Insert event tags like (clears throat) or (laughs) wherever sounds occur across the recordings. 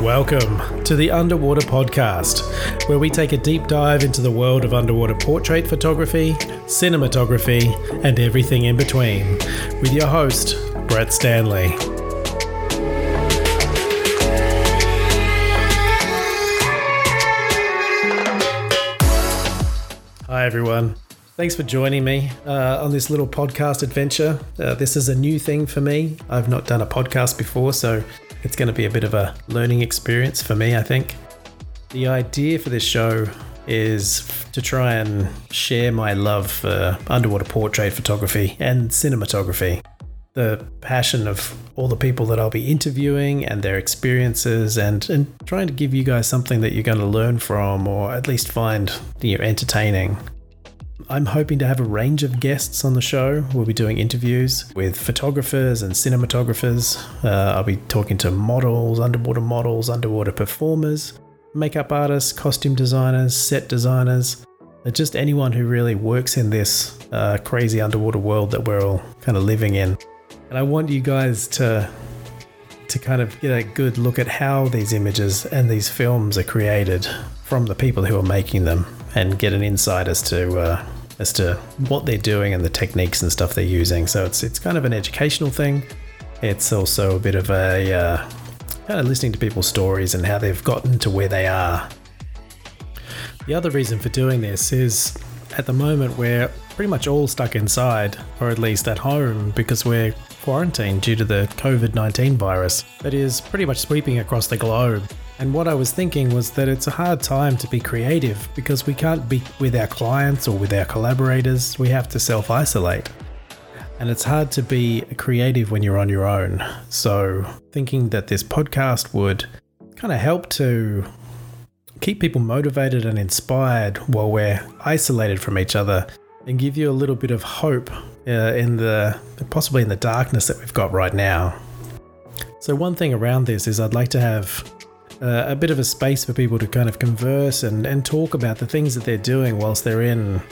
Welcome to the Underwater Podcast, where we take a deep dive into the world of underwater portrait photography, cinematography, and everything in between, with your host, Brett Stanley. Hi, everyone. Thanks for joining me uh, on this little podcast adventure. Uh, this is a new thing for me. I've not done a podcast before, so it's going to be a bit of a learning experience for me, I think. The idea for this show is to try and share my love for underwater portrait photography and cinematography. The passion of all the people that I'll be interviewing and their experiences, and, and trying to give you guys something that you're going to learn from or at least find you know, entertaining. I'm hoping to have a range of guests on the show. We'll be doing interviews with photographers and cinematographers. Uh, I'll be talking to models, underwater models, underwater performers, makeup artists, costume designers, set designers, uh, just anyone who really works in this uh, crazy underwater world that we're all kind of living in. And I want you guys to to kind of get a good look at how these images and these films are created from the people who are making them and get an insight as to uh, as to what they're doing and the techniques and stuff they're using. So it's it's kind of an educational thing. It's also a bit of a uh, kind of listening to people's stories and how they've gotten to where they are. The other reason for doing this is at the moment we're pretty much all stuck inside, or at least at home, because we're quarantined due to the COVID 19 virus that is pretty much sweeping across the globe. And what I was thinking was that it's a hard time to be creative because we can't be with our clients or with our collaborators. We have to self isolate. And it's hard to be creative when you're on your own. So, thinking that this podcast would kind of help to keep people motivated and inspired while we're isolated from each other and give you a little bit of hope uh, in the possibly in the darkness that we've got right now. So, one thing around this is I'd like to have uh, a bit of a space for people to kind of converse and, and talk about the things that they're doing whilst they're in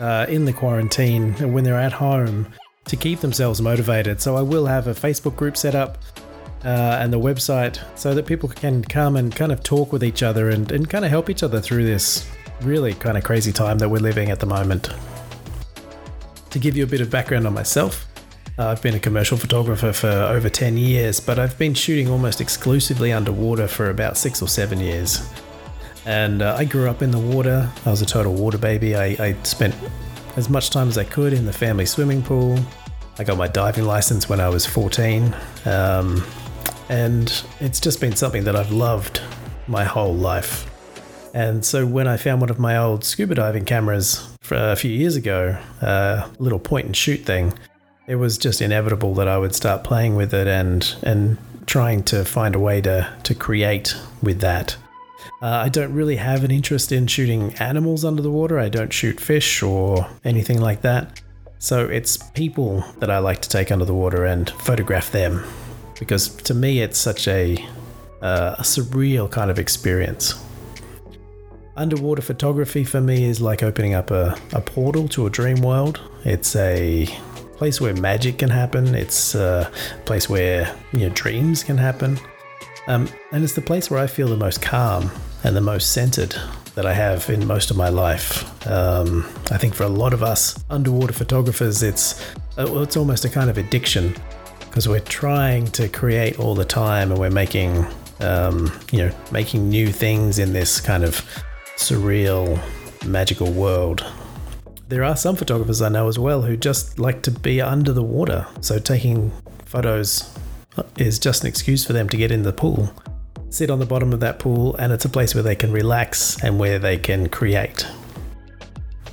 uh, in the quarantine when they're at home to keep themselves motivated. So I will have a Facebook group set up uh, and the website so that people can come and kind of talk with each other and, and kind of help each other through this really kind of crazy time that we're living at the moment. To give you a bit of background on myself, uh, I've been a commercial photographer for over 10 years, but I've been shooting almost exclusively underwater for about six or seven years. And uh, I grew up in the water. I was a total water baby. I, I spent as much time as I could in the family swimming pool. I got my diving license when I was 14. Um, and it's just been something that I've loved my whole life. And so when I found one of my old scuba diving cameras a few years ago, a uh, little point and shoot thing, it was just inevitable that I would start playing with it and and trying to find a way to to create with that. Uh, I don't really have an interest in shooting animals under the water. I don't shoot fish or anything like that. So it's people that I like to take under the water and photograph them because to me it's such a, uh, a surreal kind of experience. Underwater photography for me is like opening up a, a portal to a dream world. It's a place where magic can happen. It's a place where you know dreams can happen, um, and it's the place where I feel the most calm and the most centered that I have in most of my life. Um, I think for a lot of us underwater photographers, it's uh, it's almost a kind of addiction because we're trying to create all the time, and we're making um, you know making new things in this kind of surreal, magical world there are some photographers I know as well who just like to be under the water. So taking photos is just an excuse for them to get in the pool, sit on the bottom of that pool, and it's a place where they can relax and where they can create.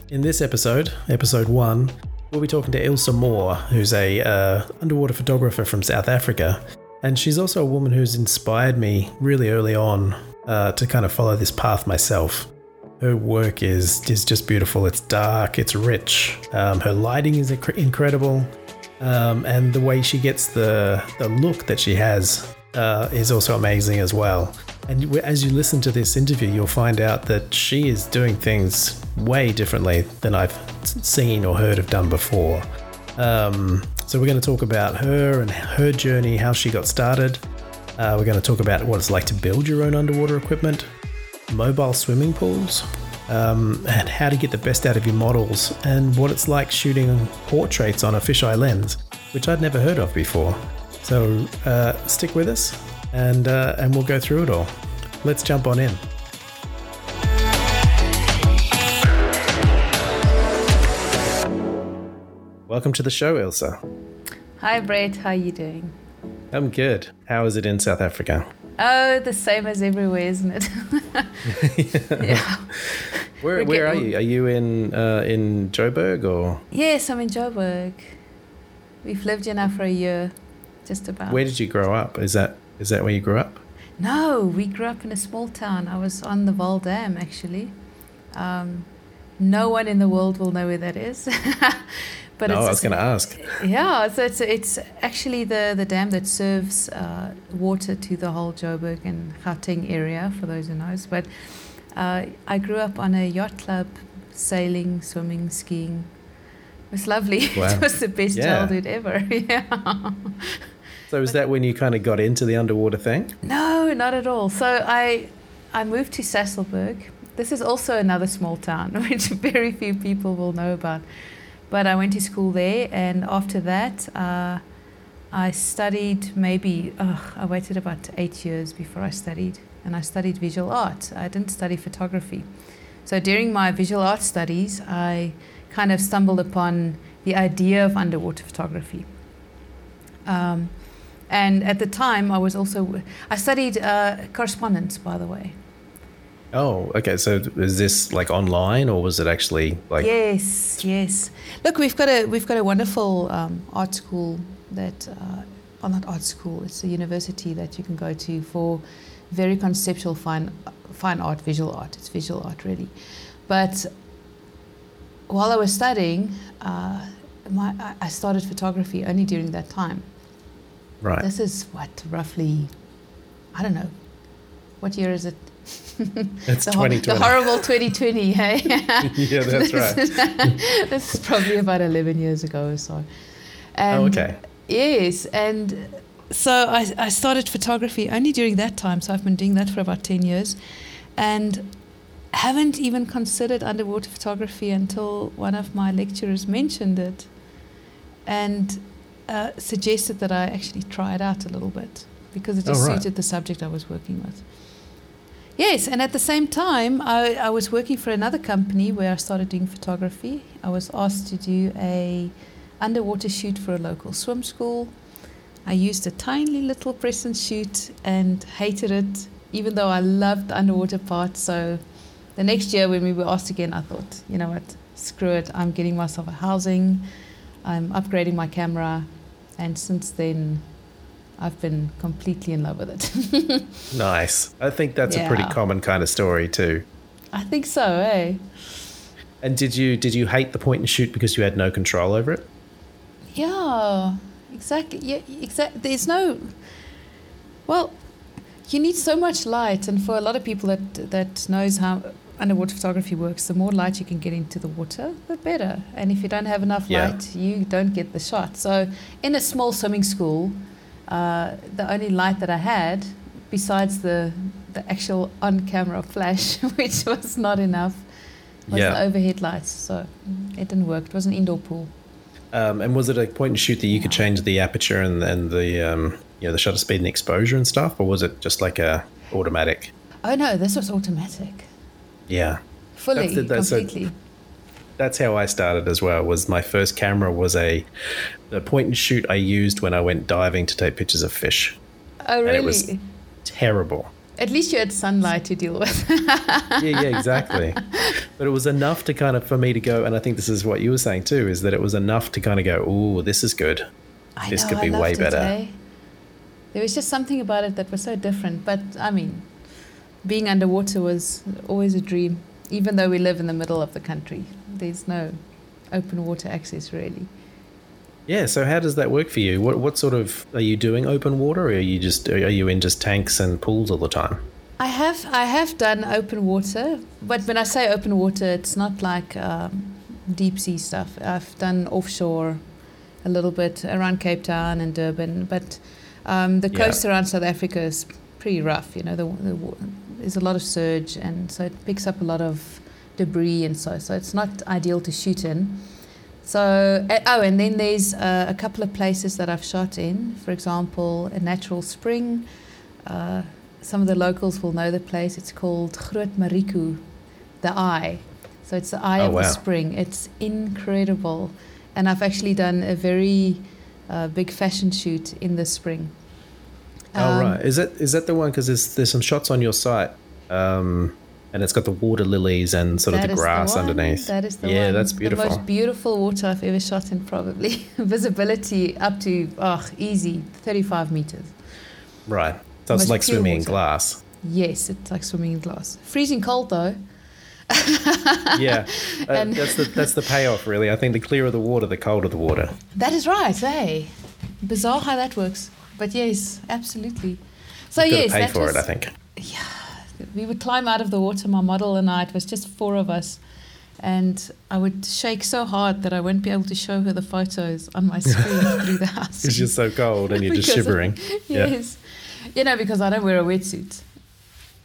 In this episode, episode one, we'll be talking to Ilse Moore, who's a uh, underwater photographer from South Africa, and she's also a woman who's inspired me really early on uh, to kind of follow this path myself. Her work is is just beautiful. It's dark. It's rich. Um, her lighting is inc- incredible, um, and the way she gets the the look that she has uh, is also amazing as well. And as you listen to this interview, you'll find out that she is doing things way differently than I've seen or heard of done before. Um, so we're going to talk about her and her journey, how she got started. Uh, we're going to talk about what it's like to build your own underwater equipment, mobile swimming pools, um, and how to get the best out of your models, and what it's like shooting portraits on a fisheye lens, which I'd never heard of before. So uh, stick with us, and uh, and we'll go through it all. Let's jump on in. Welcome to the show, Ilse. Hi Brett, how are you doing? I'm good. How is it in South Africa? Oh, the same as everywhere, isn't it? (laughs) yeah. Where, We're where are you? Are you in uh, in Joburg or Yes, I'm in Joburg. We've lived here now for a year, just about. where did you grow up? Is that is that where you grew up? No, we grew up in a small town. I was on the Vaal Dam, actually. Um, no one in the world will know where that is. (laughs) but no, I was going to ask. Yeah, so it's it's actually the, the dam that serves uh, water to the whole Joburg and Gauteng area, for those who knows. But uh, I grew up on a yacht club, sailing, swimming, skiing. It was lovely. (laughs) Wow. it was the best Yeah. childhood ever. (laughs) yeah. So is that when you kind of got into the underwater thing? No, not at all. So I I moved to Sasolburg. This is also another small town, (laughs) which very few people will know about. But I went to school there, and after that, uh, I studied maybe, I waited about eight years before I studied, and I studied visual art. I didn't study photography. So during my visual art studies, I kind of stumbled upon the idea of underwater photography. Um, and at the time, I was also, I studied uh, correspondence, by the way. Oh, okay. So is this like online or was it actually like yes, yes. Look, we've got a we've got a wonderful um, art school that, uh, well, not art school. It's a university that you can go to for very conceptual fine fine art, visual art. It's visual art really, but while I was studying, uh, my I- I started photography only during that time. right? This is what roughly, I don't know, what year is it? (laughs) It's the, hor- 2020. the horrible 2020, hey? (laughs) yeah, that's right. (laughs) this is probably about 11 years ago or so. Oh, okay. Yes, and so I, I started photography only during that time, so I've been doing that for about 10 years. And haven't even considered underwater photography until one of my lecturers mentioned it and uh, suggested that I actually try it out a little bit because it Oh, just right. suited the subject I was working with. Yes, and at the same time, I, I was working for another company where I started doing photography. I was asked to do a underwater shoot for a local swim school. I used a tiny little press and shoot and hated it, even though I loved the underwater part. So the next year, when we were asked again, I thought, you know what, screw it. I'm getting myself a housing, I'm upgrading my camera, and since then, I've been completely in love with it. (laughs) Nice. I think that's a pretty common kind of story too. I think so, eh? And did you did you hate the point and shoot because you had no control over it? Yeah, exactly. Yeah, exactly. There's no. Well, you need so much light, and for a lot of people that that knows how underwater photography works, the more light you can get into the water, the better. And if you don't have enough Yeah. light, you don't get the shot. So, in a small swimming school, uh, the only light that I had, besides the the actual on-camera flash, (laughs) which was not enough, was Yeah. the overhead lights. So mm, it didn't work. It was an indoor pool. Um, and was it a point and shoot that you could change the aperture and, and the um, you know the shutter speed and exposure and stuff, or was it just like a automatic? Oh no, this was automatic. Yeah, Fully, That's the- that's a- completely. That's how I started as well. Was my first camera was a the point and shoot I used when I went diving to take pictures of fish. oh and really? it was- Terrible. At least you had sunlight to deal with. (laughs) yeah, yeah, exactly. But it was enough to kind of for me to go, and I think this is what you were saying too, is that it was enough to kind of go, "Oh, this is good." I This know, could be way it, better. eh? There was just something about it that was so different. But I mean, being underwater was always a dream. Even though we live in the middle of the country, there's no open water access really. Yeah. So how does that work for you? What what sort of are you doing open water, or are you just are you in just tanks and pools all the time? I have I have done open water, but when I say open water, it's not like um, deep sea stuff. I've done offshore a little bit around Cape Town and Durban, but um, the Yeah. coast around South Africa is pretty rough. You know, the, the, there's a lot of surge, and so it picks up a lot of debris and so. So it's not ideal to shoot in. So uh, oh, and then there's uh, a couple of places that I've shot in. For example, a natural spring. Uh, some of the locals will know the place. It's called Groot Marico, the eye. So it's the eye Oh, of wow. the spring. It's incredible, and I've actually done a very uh, big fashion shoot in the spring. oh Um, right, is that is that the one? Because there's there's some shots on your site, um, and it's got the water lilies and sort of the grass one. underneath. That is the yeah, one. that's beautiful. The most beautiful water I've ever shot in, probably. (laughs) Visibility up to, oh, easy, 35 meters. right, so it's like swimming in glass. Yes, it's like swimming in glass. Freezing cold, though. (laughs) yeah, (laughs) uh, that's the that's the payoff, really. I think the clearer the water, the colder the water. That is right, hey. Bizarre how that works. But yes, absolutely. So, You've got yes, to pay that for was, it. I think. We would climb out of the water, my model and I. It was just four of us. And I would shake so hard that I wouldn't be able to show her the photos on my (laughs) screen through the house. Because you're so cold, and you're just Because of- shivering. (laughs) Yeah. Yes. You know, because I don't wear a wetsuit.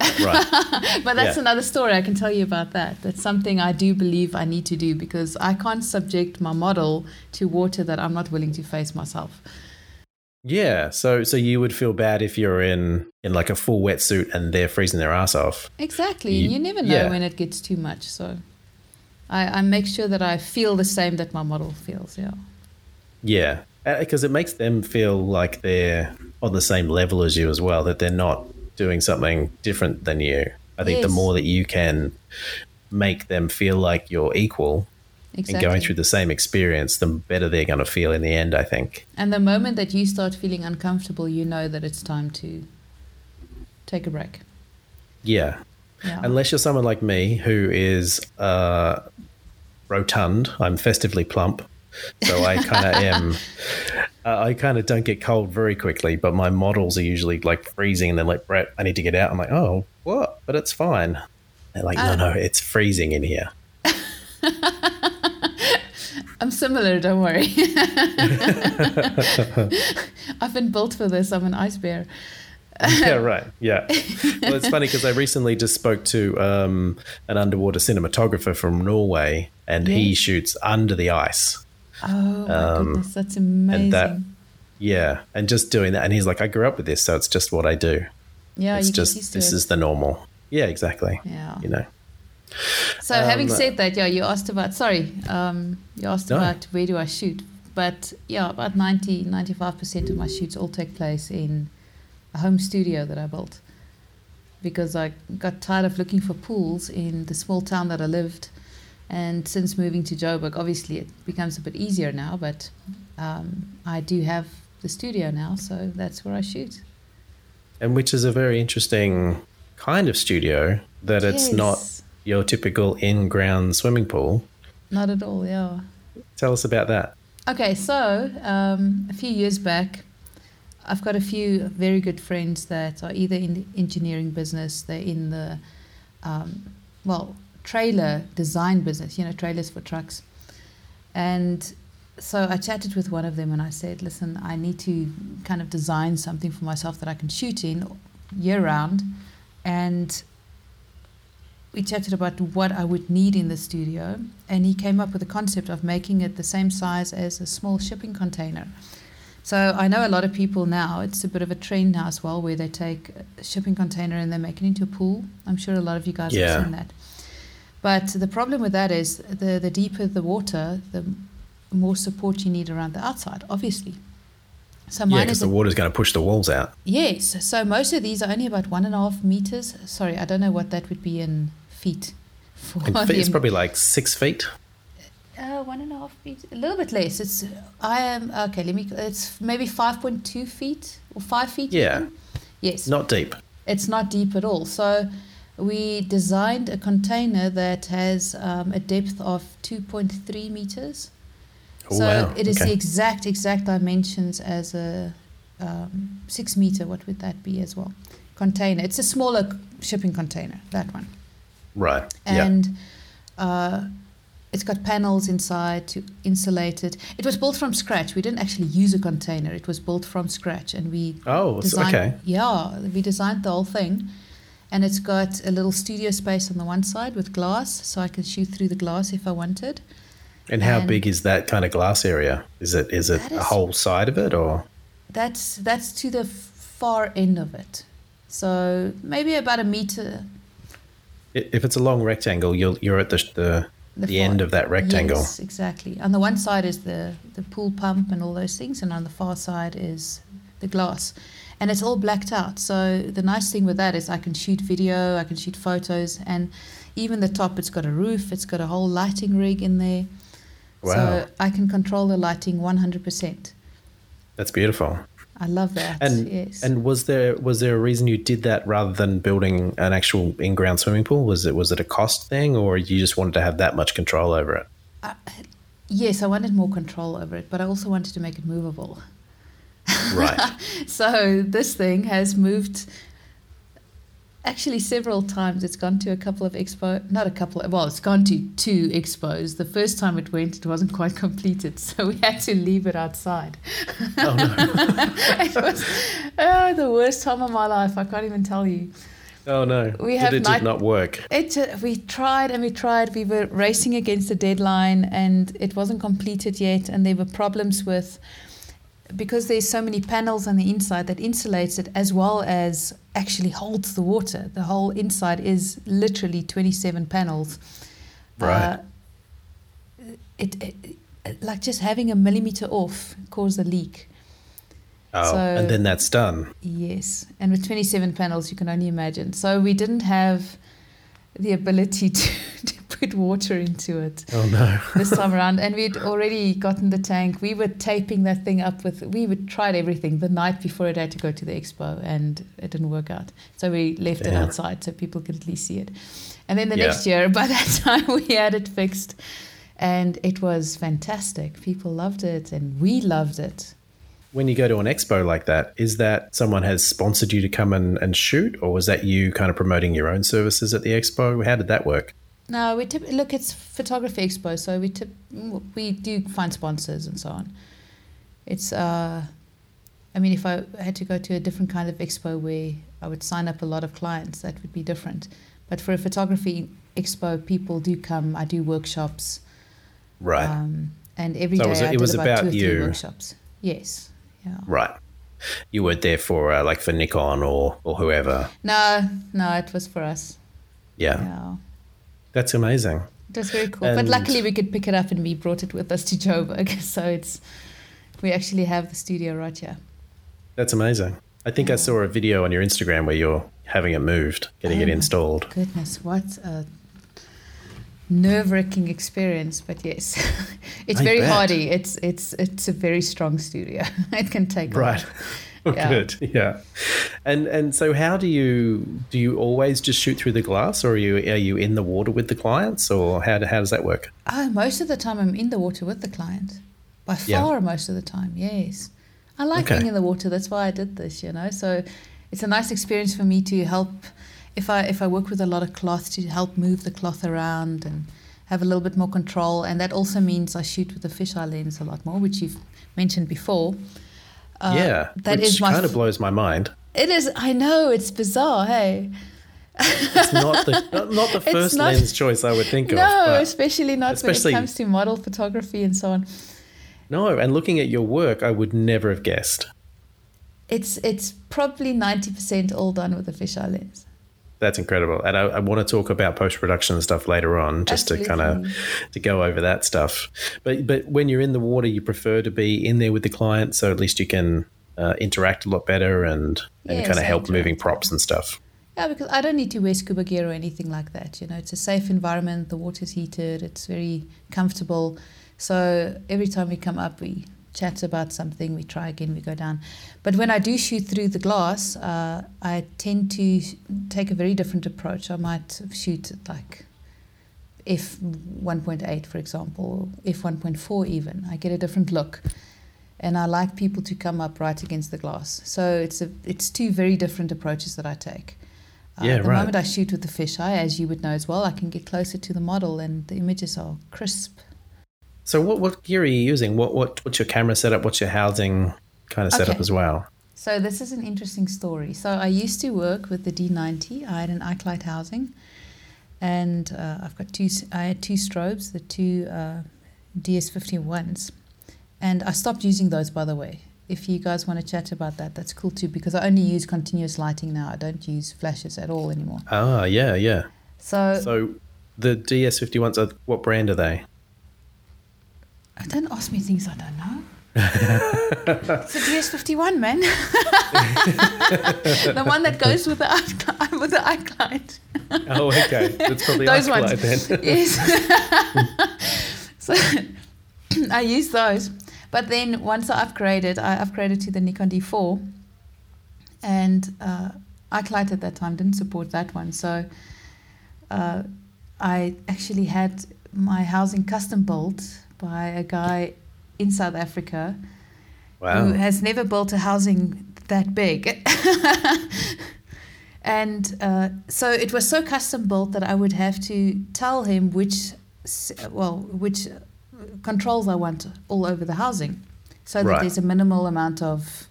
Right. (laughs) But that's Yeah. another story. I can tell you about that. That's something I do believe I need to do because I can't subject my model to water that I'm not willing to face myself. Yeah. So so you would feel bad if you're in in like a full wetsuit and they're freezing their ass off. Exactly. You- You, never know yeah. when it gets too much. So I, I make sure that I feel the same that my model feels. Yeah. Yeah. Uh, because it makes them feel like they're on the same level as you as well, that they're not doing something different than you. I think the more that you can make them feel like you're equal Exactly. and going through the same experience, the better they're going to feel in the end, I think. And the moment that you start feeling uncomfortable, you know that it's time to take a break. Yeah. Yeah. Unless you're someone like me who is uh, rotund, I'm festively plump. So I kind of (laughs) am. Uh, I kind of don't get cold very quickly, but my models are usually like freezing, and they're like, "Brett, I need to get out." I'm like, "Oh, what?" But it's fine. They're like, "No, Uh, no, it's freezing in here." (laughs) I'm similar, don't worry. (laughs) I've been built for this. I'm an ice bear. yeah, right. Yeah. (laughs) Well, it's funny because I recently just spoke to um, an underwater cinematographer from Norway, and he shoots under the ice. Oh my Um, goodness, that's amazing. And that- Yeah, and just doing that, and he's like, "I grew up with this, so it's just what I do. yeah, it's just get used to this is the normal." Yeah, exactly. yeah. You know. So having Um, said that, yeah, you asked about sorry, um, you asked No. about where do I shoot, but yeah, about 90, 95 percent of my shoots all take place in a home studio that I built because I got tired of looking for pools in the small town that I lived, and since moving to Joburg, obviously it becomes a bit easier now, but um, I do have the studio now, so that's where I shoot. And which is a very interesting kind of studio that it's not Yes. Your typical in-ground swimming pool. Not at all, yeah. Tell us about that. Okay, so um, a few years back, I've got a few very good friends that are either in the engineering business, they're in the, um, well, trailer design business, you know, trailers for trucks. And so I chatted with one of them and I said, listen, I need to kind of design something for myself that I can shoot in year round. And we chatted about what I would need in the studio, and he came up with the concept of making it the same size as a small shipping container. So I know a lot of people now, it's a bit of a trend now as well, where they take a shipping container and they make it into a pool. I'm sure a lot of you guys Yeah. have seen that. But the problem with that is the, the deeper the water, the more support you need around the outside, obviously. So Yeah, because is the water's going to push the walls out. Yes. So most of these are only about one and a half meters. Sorry, I don't know what that would be in feet. For In (laughs) feet, it's probably like six feet. uh, one and a half feet, a little bit less. It's I am okay. Let me. It's maybe five point two feet or five feet. Yeah. even. Yes. Not deep. It's not deep at all. So we designed a container that has um, a depth of two point three meters. Oh, so wow. it is the exact exact dimensions as a um, six meter. What would that be as well? container. It's a smaller shipping container, that one. Right. And yeah. uh, it's got panels inside to insulate it. It was built from scratch. We didn't actually use a container. It was built from scratch, and we oh, designed, okay. Yeah, we designed the whole thing, and it's got a little studio space on the one side with glass, so I can shoot through the glass if I wanted. And how and big is that kind of glass area? Is it is it a whole side of it or? That's that's to the far end of it, so maybe about a meter. If it's a long rectangle, you're you're at the the, the, the end of that rectangle. Yes, exactly. On the one side is the the pool pump and all those things, and on the far side is the glass, and it's all blacked out. So the nice thing with that is I can shoot video, I can shoot photos, and even the top, it's got a roof, it's got a whole lighting rig in there. Wow. So I can control the lighting 100%. That's beautiful. I love that. And yes. and was there was there a reason you did that rather than building an actual in ground swimming pool? Was it was it a cost thing, or you just wanted to have that much control over it? Uh, yes, I wanted more control over it, but I also wanted to make it movable. Right. (laughs) so this thing has moved actually several times it's gone to a couple of expo not a couple of, well it's gone to two expos. The first time it went it wasn't quite (laughs) completed so we had to leave it outside. Oh no. (laughs) It was oh, the worst time of my life i can't even tell you. Oh no. We have it, it did not work. It uh, we tried and we tried. We were racing against the deadline and it wasn't completed yet and there were problems with because there's so many panels on the inside that insulates it as well as actually holds the water. The whole inside is literally 27 panels. Right. Uh, it, it, it, like just having a millimeter off caused a leak. Oh, so, and then that's done. Yes, and with 27 panels, you can only imagine. So we didn't have the ability (laughs) to, to put water into it. Oh no! this time around, and we'd (laughs) already gotten the tank. We were taping that thing up with. We would tried everything the night before it had to go to the expo, and it didn't work out. So we left Damn. it outside so people could at least see it. And then the yeah. next year, (laughs) by that time, we had it fixed, and it was fantastic. People loved it, and we loved it. When you go to an expo like that, is that someone has sponsored you to come and, and shoot, or was that you kind of promoting your own services at the expo? How did that work? No, we tip, look. It's photography expo, so we tip, we do find sponsors and so on. It's uh, I mean, if I had to go to a different kind of expo where I would sign up a lot of clients, that would be different. But for a photography expo, people do come. I do workshops. Right. Um, and every so day it was, I it was about, about, two or you. three workshops. Yes. Yeah. Right. You weren't there for uh, like for Nikon or or whoever. No, no, it was for us. Yeah. Yeah. That's amazing. It was very cool. And but luckily we could pick it up and we brought it with us to Joburg. (laughs) So it's we actually have the studio right here. That's amazing. I think yeah. I saw a video on your Instagram where you're having it moved, getting oh it installed. Goodness, what a nerve wracking experience, but yes, (laughs) it's I very bet. hardy. It's it's it's a very strong studio. (laughs) it can take right. (laughs) Oh, yeah. Good, yeah. And and so, how do you do? You always just shoot through the glass, or are you are you in the water with the clients, or how how does that work? Oh, most of the time I'm in the water with the client. By far, yeah. most of the time, yes. I like okay. being in the water. That's why I did this. You know, so it's a nice experience for me to help if I if I work with a lot of cloth to help move the cloth around and have a little bit more control, and that also means I shoot with the fisheye lens a lot more, which you've mentioned before. Uh, yeah, that which is kind of blows my mind. It is. I know it's bizarre. Hey. it's not the (laughs) not, not the first not, lens choice I would think no, of. No, especially not especially, when it comes to model photography and so on. No, and looking at your work, I would never have guessed. It's it's probably ninety percent all done with a fisheye lens that's incredible. And I, I want to talk about post production and stuff later on, just Absolutely. to kind of to go over that stuff. But but when you're in the water, you prefer to be in there with the client, so at least you can uh, interact a lot better and and yes, kind of help moving props and stuff. Yeah, because I don't need to wear scuba gear or anything like that. You know, it's a safe environment. The water's heated. It's very comfortable. So every time we come up, we chat about something, we try again, we go down. But when I do shoot through the glass, uh, I tend to take a very different approach. I might shoot like f 1.8, for example, f 1.4 even. I get a different look. and I like people to come up right against the glass. So it's a it's two very different approaches that I take. Uh, Yeah, the right. moment I shoot with the fisheye, as you would know as well, I can get closer to the model, and the images are crisp. So what what gear are you using? What what what's your camera setup? What's your housing kind of setup Okay. as well? So this is an interesting story. So I used to work with the D90. I had an Ikelite housing, and uh, I've got two. I had two strobes, the two uh, DS51s, and I stopped using those. By the way, if you guys want to chat about that, that's cool too. Because I only use continuous lighting now. I don't use flashes at all anymore. Ah, yeah, yeah. So, So the DS51s, are, what brand are they? Don't ask me things I don't know. it's a DS51, man. (laughs) the one that goes with the Ikelite, with the Ikelite. Oh, okay. That's probably Those Ikelite ones. then. (laughs) yes. (laughs) so (clears throat) I use those. But then once I upgraded, I I've upgraded to the Nikon D4. And uh, Ikelite at that time didn't support that one. So uh, I actually had my housing custom built by a guy in South Africa who has never built a housing that big. (laughs) and uh, so it was so custom built that I would have to tell him which, well, which controls I want all over the housing, so that Right. there's a minimal amount of,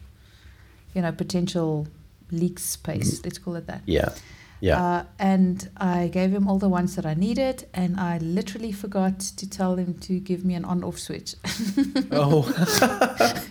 you know, potential leak space. Let's call it that. Yeah. Yeah. Uh, and I gave him all the ones that I needed, and I literally forgot to tell him to give me an on-off switch. (laughs) oh,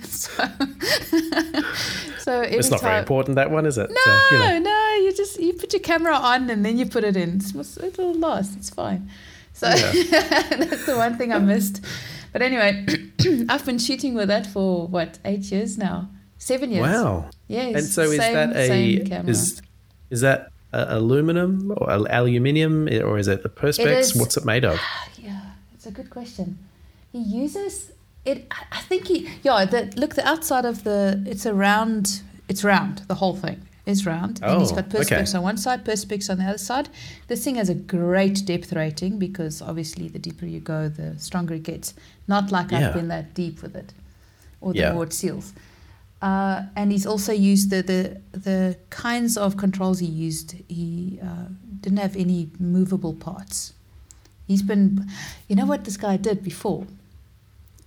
so, (laughs) so it's not very important that one, is it? No, So, you know. no, you just you put your camera on and then you put it in. It's, it'll last. It's fine. So (laughs) that's the one thing I missed. But anyway, (clears throat) I've been shooting with that for what eight years now, seven years. Wow. Yes. And so is same- that a is is that a, aluminum or aluminium eh, or is it the perspex? is- What's it made of? (sighs) Yeah, it's a good question. He uses it. I- think he. Yeah, the, look, the outside of the it's a round. It's round. The whole thing is round, and he's Oh, got perspex okay. on one side, perspex on the other side. This thing has a great depth rating because obviously the deeper you go, the stronger it gets. Not like Yeah. I've been that deep with it, or the Yeah. more it seals. Uh, and he's also used the, the the kinds of controls he used. He uh, didn't have any movable parts. He's been, you know what this guy did before,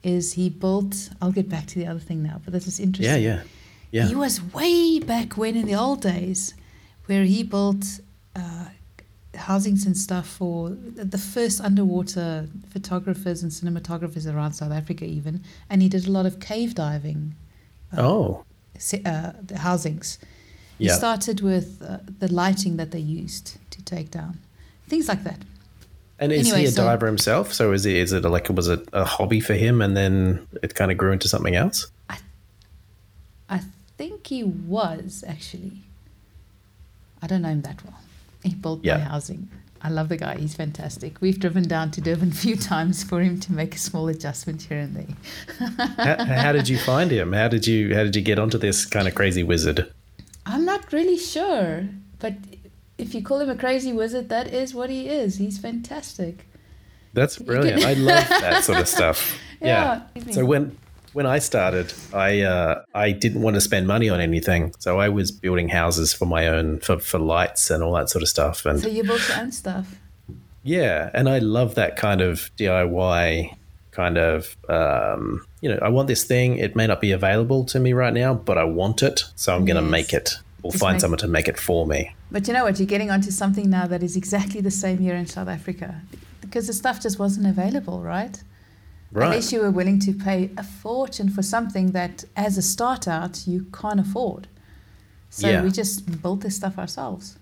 is he built. I'll get back to the other thing now, but this is interesting. Yeah, yeah, yeah. He was way back when in the old days, where he built uh, housings and stuff for the first underwater photographers and cinematographers around South Africa, even, and he did a lot of cave diving oh, uh, the housings. He yeah. started with uh, the lighting that they used to take down things like that. And is Anyway, he a so- diver himself? So is it is it like was it a hobby for him, and then it kind of grew into something else? I think he was actually. I don't know him that well. He built Yeah. my housing. I love the guy. He's fantastic. We've driven down to Durban a few times for him to make a small adjustment here and there. how, how did you find him? How did you how did you get onto this kind of crazy wizard? I'm not really sure, but if you call him a crazy wizard, that is what he is. He's fantastic. That's can- brilliant. I love that sort of stuff. (laughs) Yeah. Yeah. So when when I started, I uh, I didn't want to spend money on anything, so I was building houses for my own for, for lights and all that sort of stuff. And So you built your own stuff. yeah, and I love that kind of DIY kind of um, you know I want this thing. It may not be available to me right now, but I want it, so I'm going to make it or Just find make- someone to make it for me. But you know what? You're getting onto something now that is exactly the same here in South Africa because the stuff just wasn't available, right? Right. Unless you were willing to pay a fortune for something that, as a start out, you can't afford. So Yeah. we just built this stuff ourselves.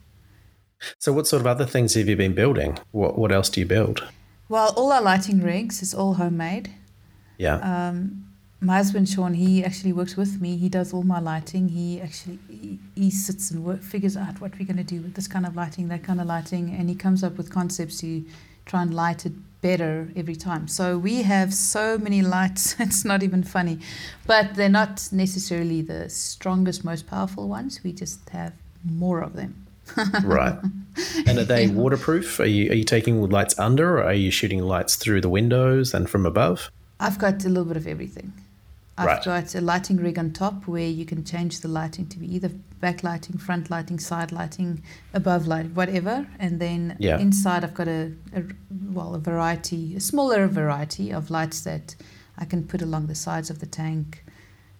So what sort of other things have you been building? What what else do you build? Well, all our lighting rigs is all homemade. Yeah. Um, my husband Sean, he actually works with me. He does all my lighting. He actually he, he sits and work, figures out what we're going to do with this kind of lighting, that kind of lighting, and he comes up with concepts to try and light it better every time. So we have so many lights, (laughs) it's not even funny, but they're not necessarily the strongest, most powerful ones. We just have more of them. (laughs) Right. And are they waterproof? Are you are you taking lights under, or are you shooting lights through the windows and from above? I've got a little bit of everything. I've Right. got a lighting rig on top where you can change the lighting to be either backlighting, front lighting, side lighting, above lighting, whatever. And then Yeah. inside, I've got a, a well a variety, a smaller variety of lights that I can put along the sides of the tank,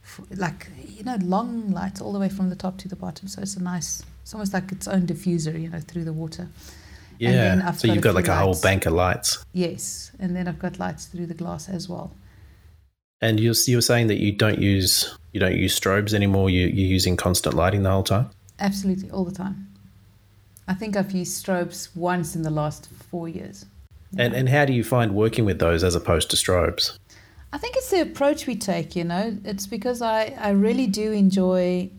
f like you know, long lights all the way from the top to the bottom. So it's a nice, it's almost like its own diffuser, you know, through the water. And then Yeah. So got you've got like few a whole bank of lights. Yes, and then I've got lights through the glass as well. And you're, you're saying that you don't use you don't use strobes anymore. You, you're using constant lighting the whole time. Absolutely, all the time. I think I've used strobes once in the last four years. And and how do you find working with those as opposed to strobes? I think it's the approach we take, you know. It's because I, I really do enjoy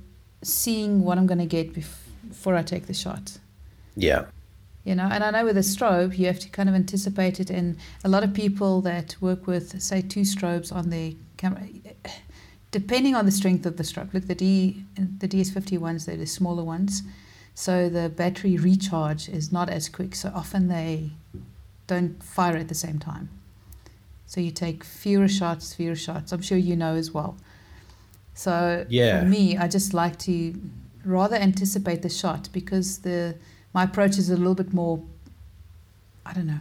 seeing what I'm going to get before I take the shot. Yeah. You know, and I know with a strobe, you have to kind of anticipate it. And a lot of people that work with, say, two strobes on their camera, depending on the strength of the strobe. Look, the D, the DS50 ones, they're the smaller ones, so the battery recharge is not as quick. So often they don't fire at the same time. So you take fewer shots, fewer shots. I'm sure you know as well. So Yeah. for me, I just like to rather anticipate the shot because the my approach is a little bit more I don't know.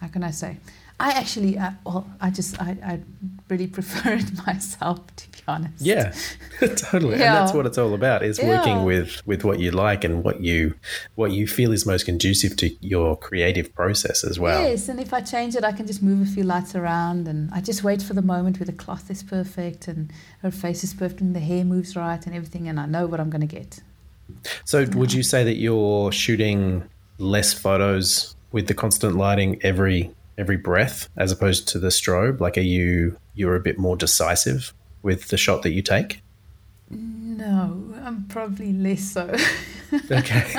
How can I say? I actually, uh, well, I just, I, I really (laughs) prefer it myself, to be honest. Yeah, (laughs) totally. And Yeah. that's what it's all about is Yeah. working with with what you like and what you what you feel is most conducive to your creative process as well. Yes, and if I change it, I can just move a few lights around, and I just wait for the moment where the cloth is perfect and her face is perfect and the hair moves right and everything, and I know what I'm going to get. So would you mm. say that you're shooting less photos with the constant lighting every every breath as opposed to the strobe? Like are you you're a bit more decisive with the shot that you take? No, I'm probably less so. Okay. (laughs)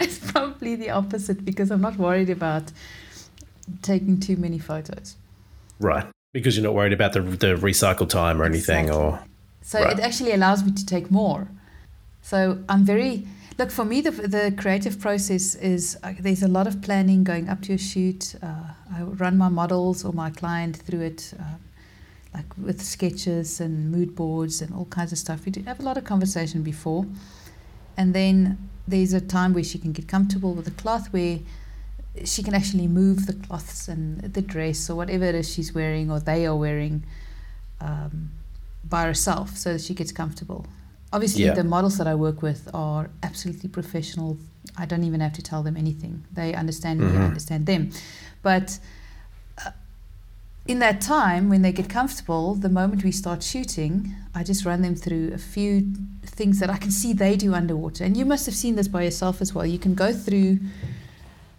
it's probably the opposite because I'm not worried about taking too many photos. right. Because you're not worried about the the recycle time or anything or So Right. it actually allows me to take more. So I'm very look for me the the creative process is uh, there's a lot of planning going up to a shoot. Uh, I run my models or my client through it, uh, like with sketches and mood boards and all kinds of stuff. We do have a lot of conversation before, and then there's a time where she can get comfortable with the cloth where she can actually move the cloths and the dress or whatever it is she's wearing or they are wearing um, by herself so that she gets comfortable. Obviously, Yeah. the models that I work with are absolutely professional. I don't even have to tell them anything. They understand me, I Mhm. understand them. But uh, in that time, when they get comfortable, the moment we start shooting, I just run them through a few things that I can see they do underwater. And you must have seen this by yourself as well. You can go through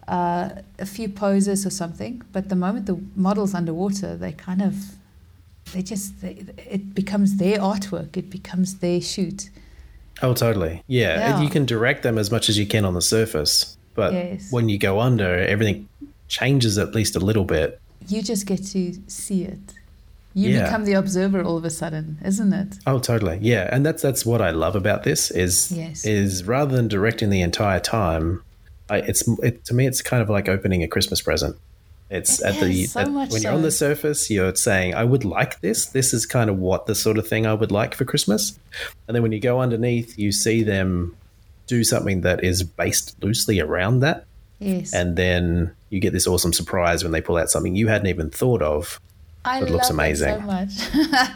uh, a few poses or something, but the moment the model's underwater, they kind of, they just, they, it becomes their artwork. It becomes their shoot. Oh, totally. Yeah. Yeah. You can direct them as much as you can on the surface, but Yes. when you go under, everything changes at least a little bit. You just get to see it. You Yeah. become the observer all of a sudden, isn't it? Oh, totally. Yeah, and that's that's what I love about this is Yes. is rather than directing the entire time, I, it's it, to me it's kind of like opening a Christmas present. It's It at the so at- when you're on the surface, you're saying, "I would like this. This is kind of what the sort of thing I would like for Christmas," and then when you go underneath, you see them do something that is based loosely around that, Yes. and then you get this awesome surprise when they pull out something you hadn't even thought of. I it looks love it so amazing. much. (laughs)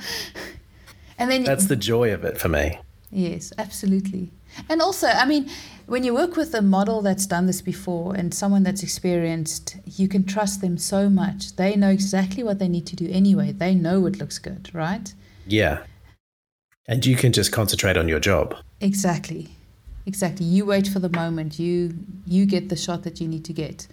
and then That's the joy of it for me. Yes, absolutely. And also, I mean, when you work with a model that's done this before and someone that's experienced, you can trust them so much. They know exactly what they need to do anyway. They know what looks good, right? Yeah. And you can just concentrate on your job. Exactly. Exactly. You wait for the moment. You you get the shot that you need to get.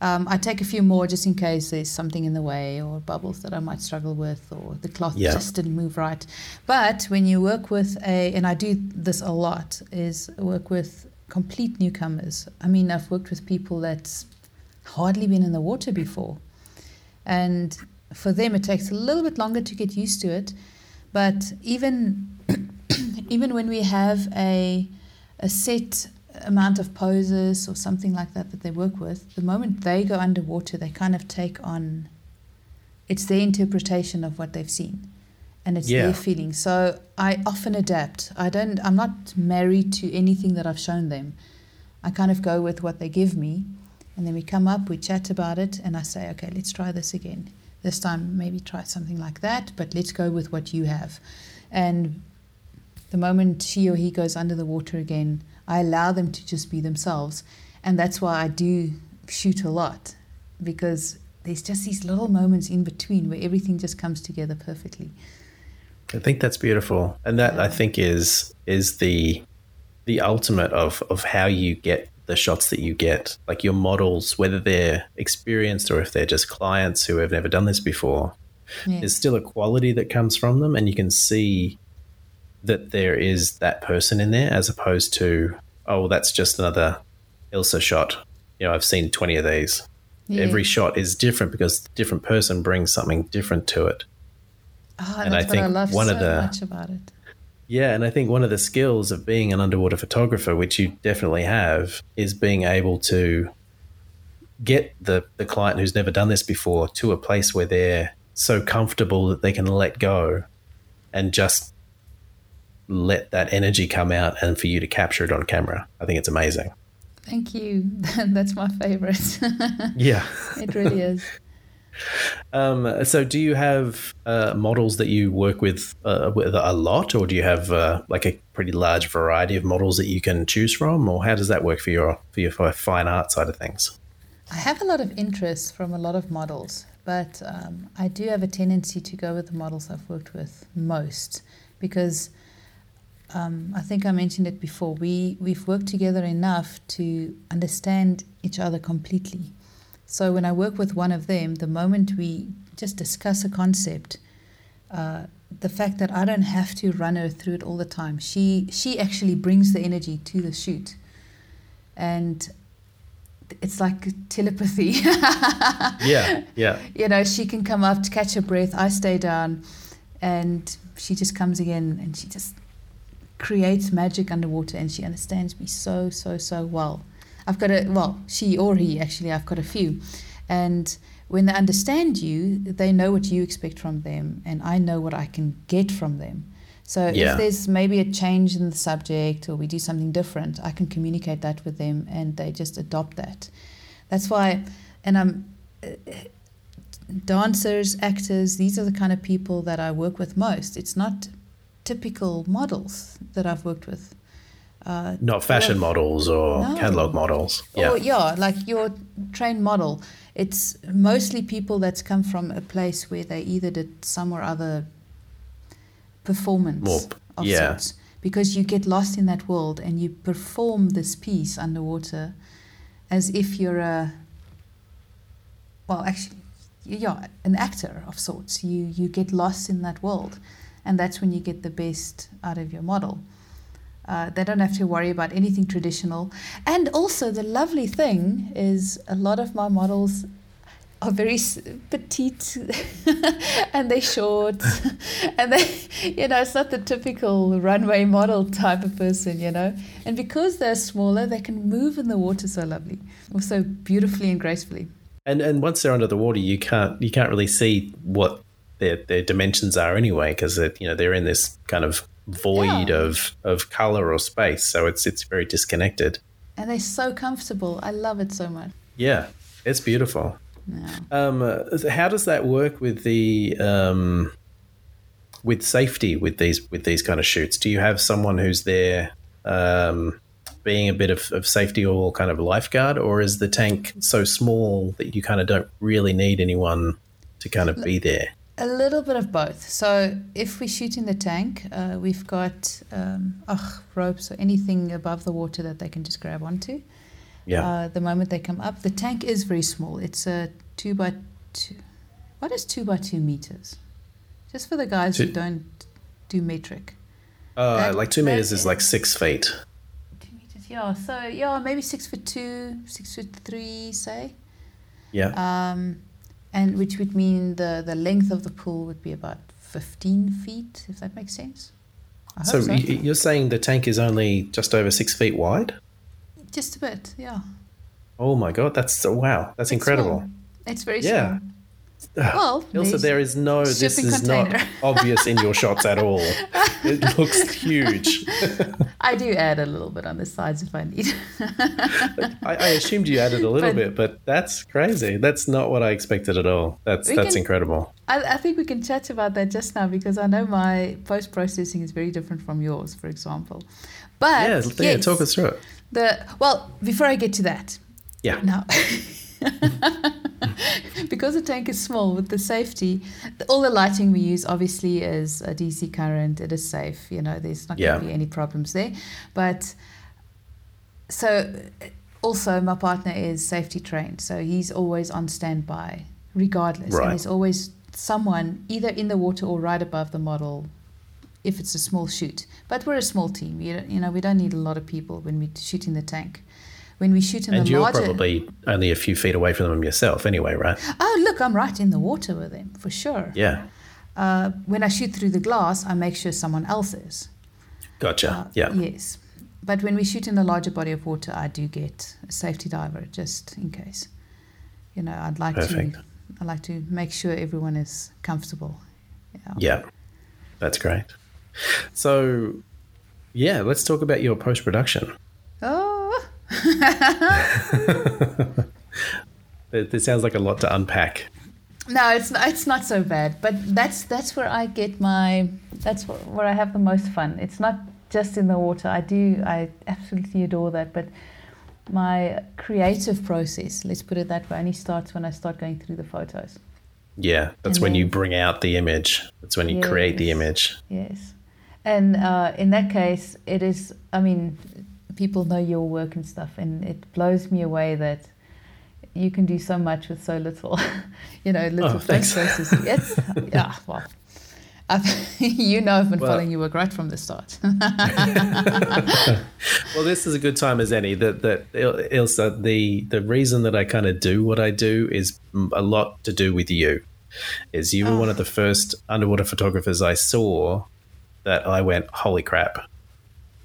Um, I take a few more just in case there's something in the way or bubbles that I might struggle with or the cloth Yeah. just didn't move right. But when you work with a, and I do this a lot, is work with complete newcomers. I mean, I've worked with people that's hardly been in the water before. And for them, it takes a little bit longer to get used to it. But even (coughs) even when we have a a set amount of poses or something like that that they work with, the moment they go underwater, they kind of take on it's their interpretation of what they've seen and it's Yeah. their feeling. So I often adapt. I don't I'm not married to anything that I've shown them. I kind of go with what they give me and then we come up, we chat about it and I say, "Okay, let's try this again. This time maybe try something like that, but let's go with what you have." And the moment she or he goes under the water again, I allow them to just be themselves. And that's why I do shoot a lot because there's just these little moments in between where everything just comes together perfectly. I think that's beautiful, and that I think is is the the ultimate of of how you get the shots that you get. Like your models, whether they're experienced or if they're just clients who have never done this before, Yeah. there's still a quality that comes from them, and you can see that there is that person in there, as opposed to oh, that's just another Ilse shot. You know, I've seen twenty of these. Yeah. Every shot is different because the different person brings something different to it. Ah, and I I think love one so of the- much about it. Yeah, and I think one of the skills of being an underwater photographer, which you definitely have, is being able to get the, the client who's never done this before to a place where they're so comfortable that they can let go and just let that energy come out and for you to capture it on camera. I think it's amazing. Thank you. (laughs) that's my favorite. (laughs) Yeah. it really is. Um, so, do you have uh, models that you work with, uh, with a lot, or do you have uh, like a pretty large variety of models that you can choose from, or how does that work for your for your fine art side of things? I have a lot of interest from a lot of models, but um, I do have a tendency to go with the models I've worked with most because um, I think I mentioned it before. We we've worked together enough to understand each other completely. So when I work with one of them, the moment we just discuss a concept, uh, the fact that I don't have to run her through it all the time, she she actually brings the energy to the shoot, and it's like telepathy. (laughs) Yeah, yeah, you know, she can come up to catch her breath. I stay down, and she just comes again, and she just creates magic underwater, and she understands me so so so well. I've got a well, she or he actually. I've got a few, and when they understand you, they know what you expect from them, and I know what I can get from them. So Yeah. if there's maybe a change in the subject or we do something different, I can communicate that with them, and they just adopt that. That's why, and I'm uh, dancers, actors, these are the kind of people that I work with most. It's not typical models that I've worked with. Uh, not fashion Well, models or no. catalog models. Yeah, Or yeah, like your trained model. It's mostly people that's come from a place where they either did some or other performance More- of yeah. sorts. Because you get lost in that world and you perform this piece underwater as if you're a well actually yeah, an actor of sorts. You you get lost in that world and that's when you get the best out of your model. Uh, they don't have to worry about anything traditional. And also, the lovely thing is a lot of my models are very petite (laughs) and they're short. (laughs) and they, you know, it's not the typical runway model type of person, you know. And because they're smaller, they can move in the water so lovely, or so beautifully and gracefully. and and once they're under the water, you can't you can't really see what their their dimensions are anyway because you know they're in this kind of void Yeah. of of color or space, so it's it's very disconnected. And they're so comfortable. I love it so much. Yeah, it's beautiful. Yeah. Um, uh, how does that work with the um, with safety with these with these kind of shoots? Do you have someone who's there um, being a bit of, of safety or kind of lifeguard, or is the tank so small that you kind of don't really need anyone to kind of be there? A little bit of both. So if we shoot in the tank, uh, we've got um, ugh, ropes or anything above the water that they can just grab onto. Yeah, Uh, the moment they come up, the tank is very small. It's a two by two. What is two by two meters? Just for the guys who don't do metric. uh, that- like two meters is like six feet. Two meters, yeah. So yeah, maybe six foot two, six foot three, say. Yeah, Um, and which would mean the the length of the pool would be about fifteen feet, if that makes sense. So so. you're saying the tank is only just over six feet wide? Just a bit, yeah. Oh my god, that's wow, that's It's incredible. small. It's very Yeah. small. (sighs) Well, Ilse, there's no. This is not (laughs) obvious in your shots at all. It (laughs) looks huge. I do add a little bit on the sides if I need. (laughs) I, I assumed you added a little But- bit, but that's crazy. That's not what I expected at all. That's that's can- incredible. I, I think we can chat about that just now because I know my post processing is very different from yours, for example. But Yeah, yeah. yes, Talk us through it. the well. Before I get to that, Yeah. now because the tank is small with the safety, all the lighting we use obviously is a DC current. It is safe. You know, there's not Yeah. going to be any problems there. But so also my partner is safety trained, so he's always on standby, regardless. Right. And there's always someone either in the water or right above the model. If it's a small shoot, but we're a small team, you know, you know, we don't need a lot of people when we shoot in the tank. When we shoot in And the you're larger, probably only a few feet away from them yourself, anyway, right? Oh, look, I'm right in the water with them, for sure. Yeah. Uh, when I shoot through the glass, I make sure someone else is. Gotcha. Uh, yeah. Yes. But when we shoot in a larger body of water, I do get a safety diver just in case. You know, I'd like Perfect. to I like to make sure everyone is comfortable. Yeah. Yeah. That's great. So, yeah, let's talk about your post production. Oh, (laughs) It, it sounds like a lot to unpack. no, it's not, it's not so bad. But that's that's where I get my that's where, where I have the most fun. It's not just in the water. I do I absolutely adore that, but my creative process, let's put it that way, only starts when I start going through the photos. Yeah. That's And when you bring out the image. That's when you create the image. Yes. And uh, in that case, it is, I mean, people know your work and stuff, and it blows me away that you can do so much with so little, (laughs) you know, oh, little Oh, thanks. processes. It's, (laughs) yeah, well, (laughs) you know, I've been Well- following your work right from the start. Well, this is a good time as any. That that Il- Ilse, the the reason that I kind of do what I do is a lot to do with you. Is you were one of ah. the first underwater photographers I saw that I went, holy crap,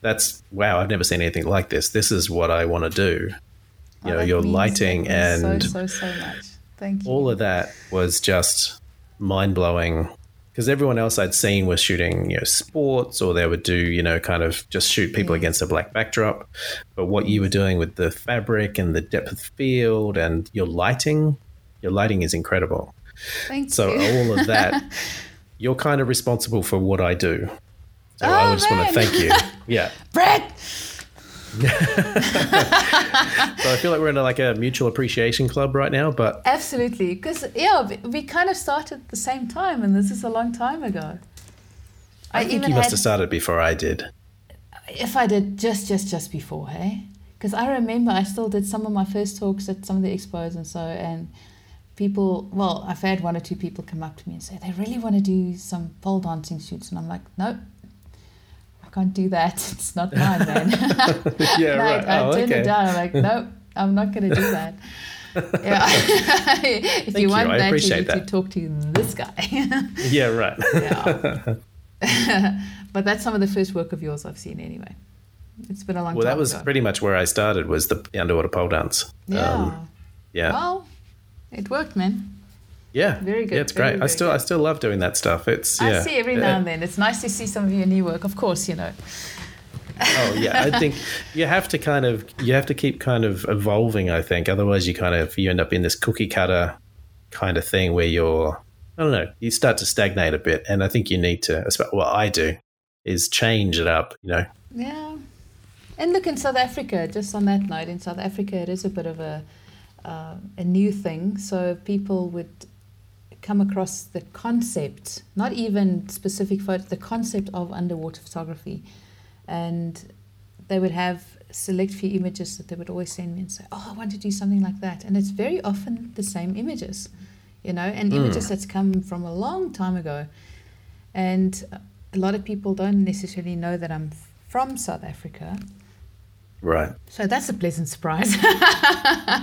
that's wow! I've never seen anything like this. This is what I want to do. You Oh, know, your lighting and so, so, so much. Thank you. all of that was just mind blowing because everyone else I'd seen was shooting, you know, sports or they would do, you know, kind of just shoot people Yeah. against a black backdrop. But what you were doing with the fabric and the depth of field and your lighting, your lighting is incredible. Thank you. So you. all of that, (laughs) you're kind of responsible for what I do. So Oh, I just want to thank you. (laughs) Yeah. Brett! (laughs) So I feel like we're in a, like a mutual appreciation club right now, but Absolutely. Because, yeah, we, kind of started at the same time, and this is a long time ago. I, think you must have started before I did. if I did just just just before, hey? Because I remember I still did some of my first talks at some of the expos and so, and people. Well, I've had one or two people come up to me and say they really want to do some pole dancing shoots, and I'm like, nope, I can't do that. (laughs) It's not mine, man. (laughs) Yeah, (laughs) And right. I, oh, turned okay. it down. I'm like, nope, I'm not going to do that. yeah. if Thank you you, want I that, you need to talk to this guy. Yeah, right. yeah. but that's some of the first work of yours I've seen anyway. It's been a long Well, time Well, that was ago. pretty much where I started was the underwater pole dance. Yeah. Um, yeah. Well, it worked, man. Yeah. very good, Yeah, it's very, great. I still good. I still love doing that stuff. It's yeah. I see every now and then. It's nice to see some of your new work. Of course, you know. Oh yeah, I think you have to kind of you have to keep kind of evolving. I think otherwise you kind of you end up in this cookie cutter kind of thing where you're I don't know you start to stagnate a bit. And I think you need to. Well, I do is change it up. You know. Yeah. And look in South Africa. Just on that note, in South Africa, it is a bit of a uh, a new thing. So people would come across the concept, not even specific photo, the concept of underwater photography, and they would have select few images that they would always send me and say, "Oh, I want to do something like that," and it's very often the same images, you know, and Mm. images that's come from a long time ago, and a lot of people don't necessarily know that I'm from South Africa. Right. So that's a pleasant surprise. (laughs)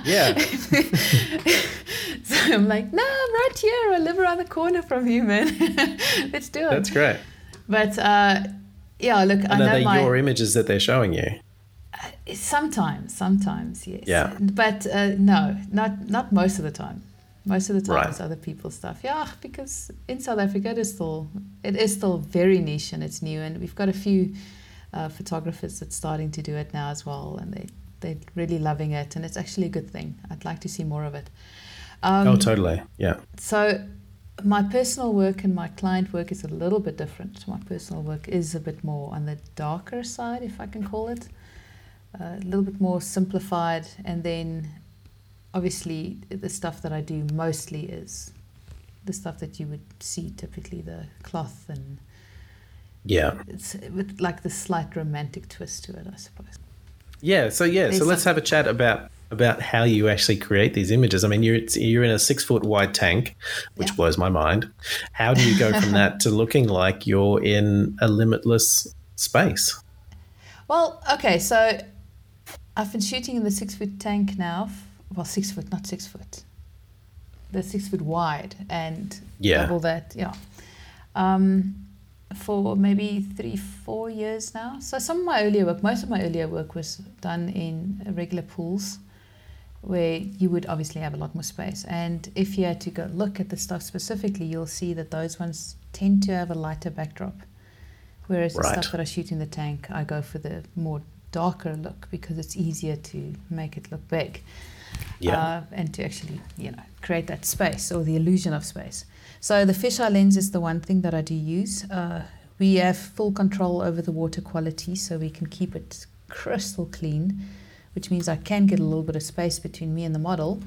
Yeah. (laughs) so I'm like, no, I'm right here. I live around the corner from you, man. (laughs) Let's do it. That's great. But uh, yeah, look, I And are they my. your images that they're showing you? Sometimes, sometimes, yes. Yeah. But uh, no, not not most of the time. Most of the time, Right. it's other people's stuff. Yeah, because in South Africa, it is still it is still very niche and it's new, and we've got a few uh, photographers that's starting to do it now as well, and they they're really loving it, and it's actually a good thing. I'd like to see more of it. Um, oh, totally. Yeah. so, my personal work and my client work is a little bit different. My personal work is a bit more on the darker side, if I can call it, uh, a little bit more simplified. And then, obviously, the stuff that I do mostly is the stuff that you would see typically the cloth and Yeah. it's with like the slight romantic twist to it, I suppose. Yeah. So yeah. So let's have a chat about about how you actually create these images. I mean, you're you're in a six foot wide tank, which Yeah. blows my mind. How do you go from (laughs) that to looking like you're in a limitless space? Well, okay, so I've been shooting in the six foot tank now. Well, six foot, not six foot. The six foot wide and Yeah. double that, yeah. Um, for maybe three, four years now. So some of my earlier work, most of my earlier work was done in regular pools where you would obviously have a lot more space. And if you had to go look at the stuff specifically, you'll see that those ones tend to have a lighter backdrop. Whereas the stuff that I shoot in the tank, I go for the more darker look because it's easier to make it look big Yeah. uh, and to actually, you know, create that space or the illusion of space. So the fisheye lens is the one thing that I do use. Uh, we have full control over the water quality, so we can keep it crystal clean, which means I can get a little bit of space between me and the model.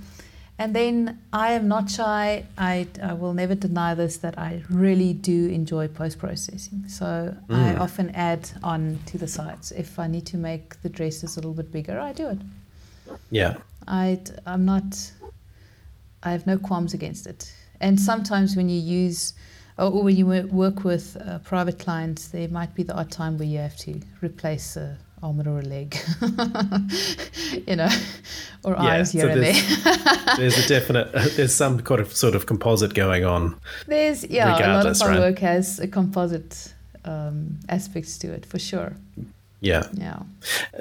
And then I am not shy. I, I will never deny this that I really do enjoy post processing. So I Mm. often add on to the sides. If I need to make the dresses a little bit bigger, I do it. yeah. I I'm not. I have no qualms against it. And sometimes when you use, or when you work with uh, private clients, there might be the odd time where you have to replace a arm or a leg, (laughs) you know, or Yeah, eyes here so and there's- there. There's a (laughs) definite. There's some kind of sort of composite going on. There's yeah, a lot of my right? work has a composite um, aspects to it for sure. Yeah. Yeah.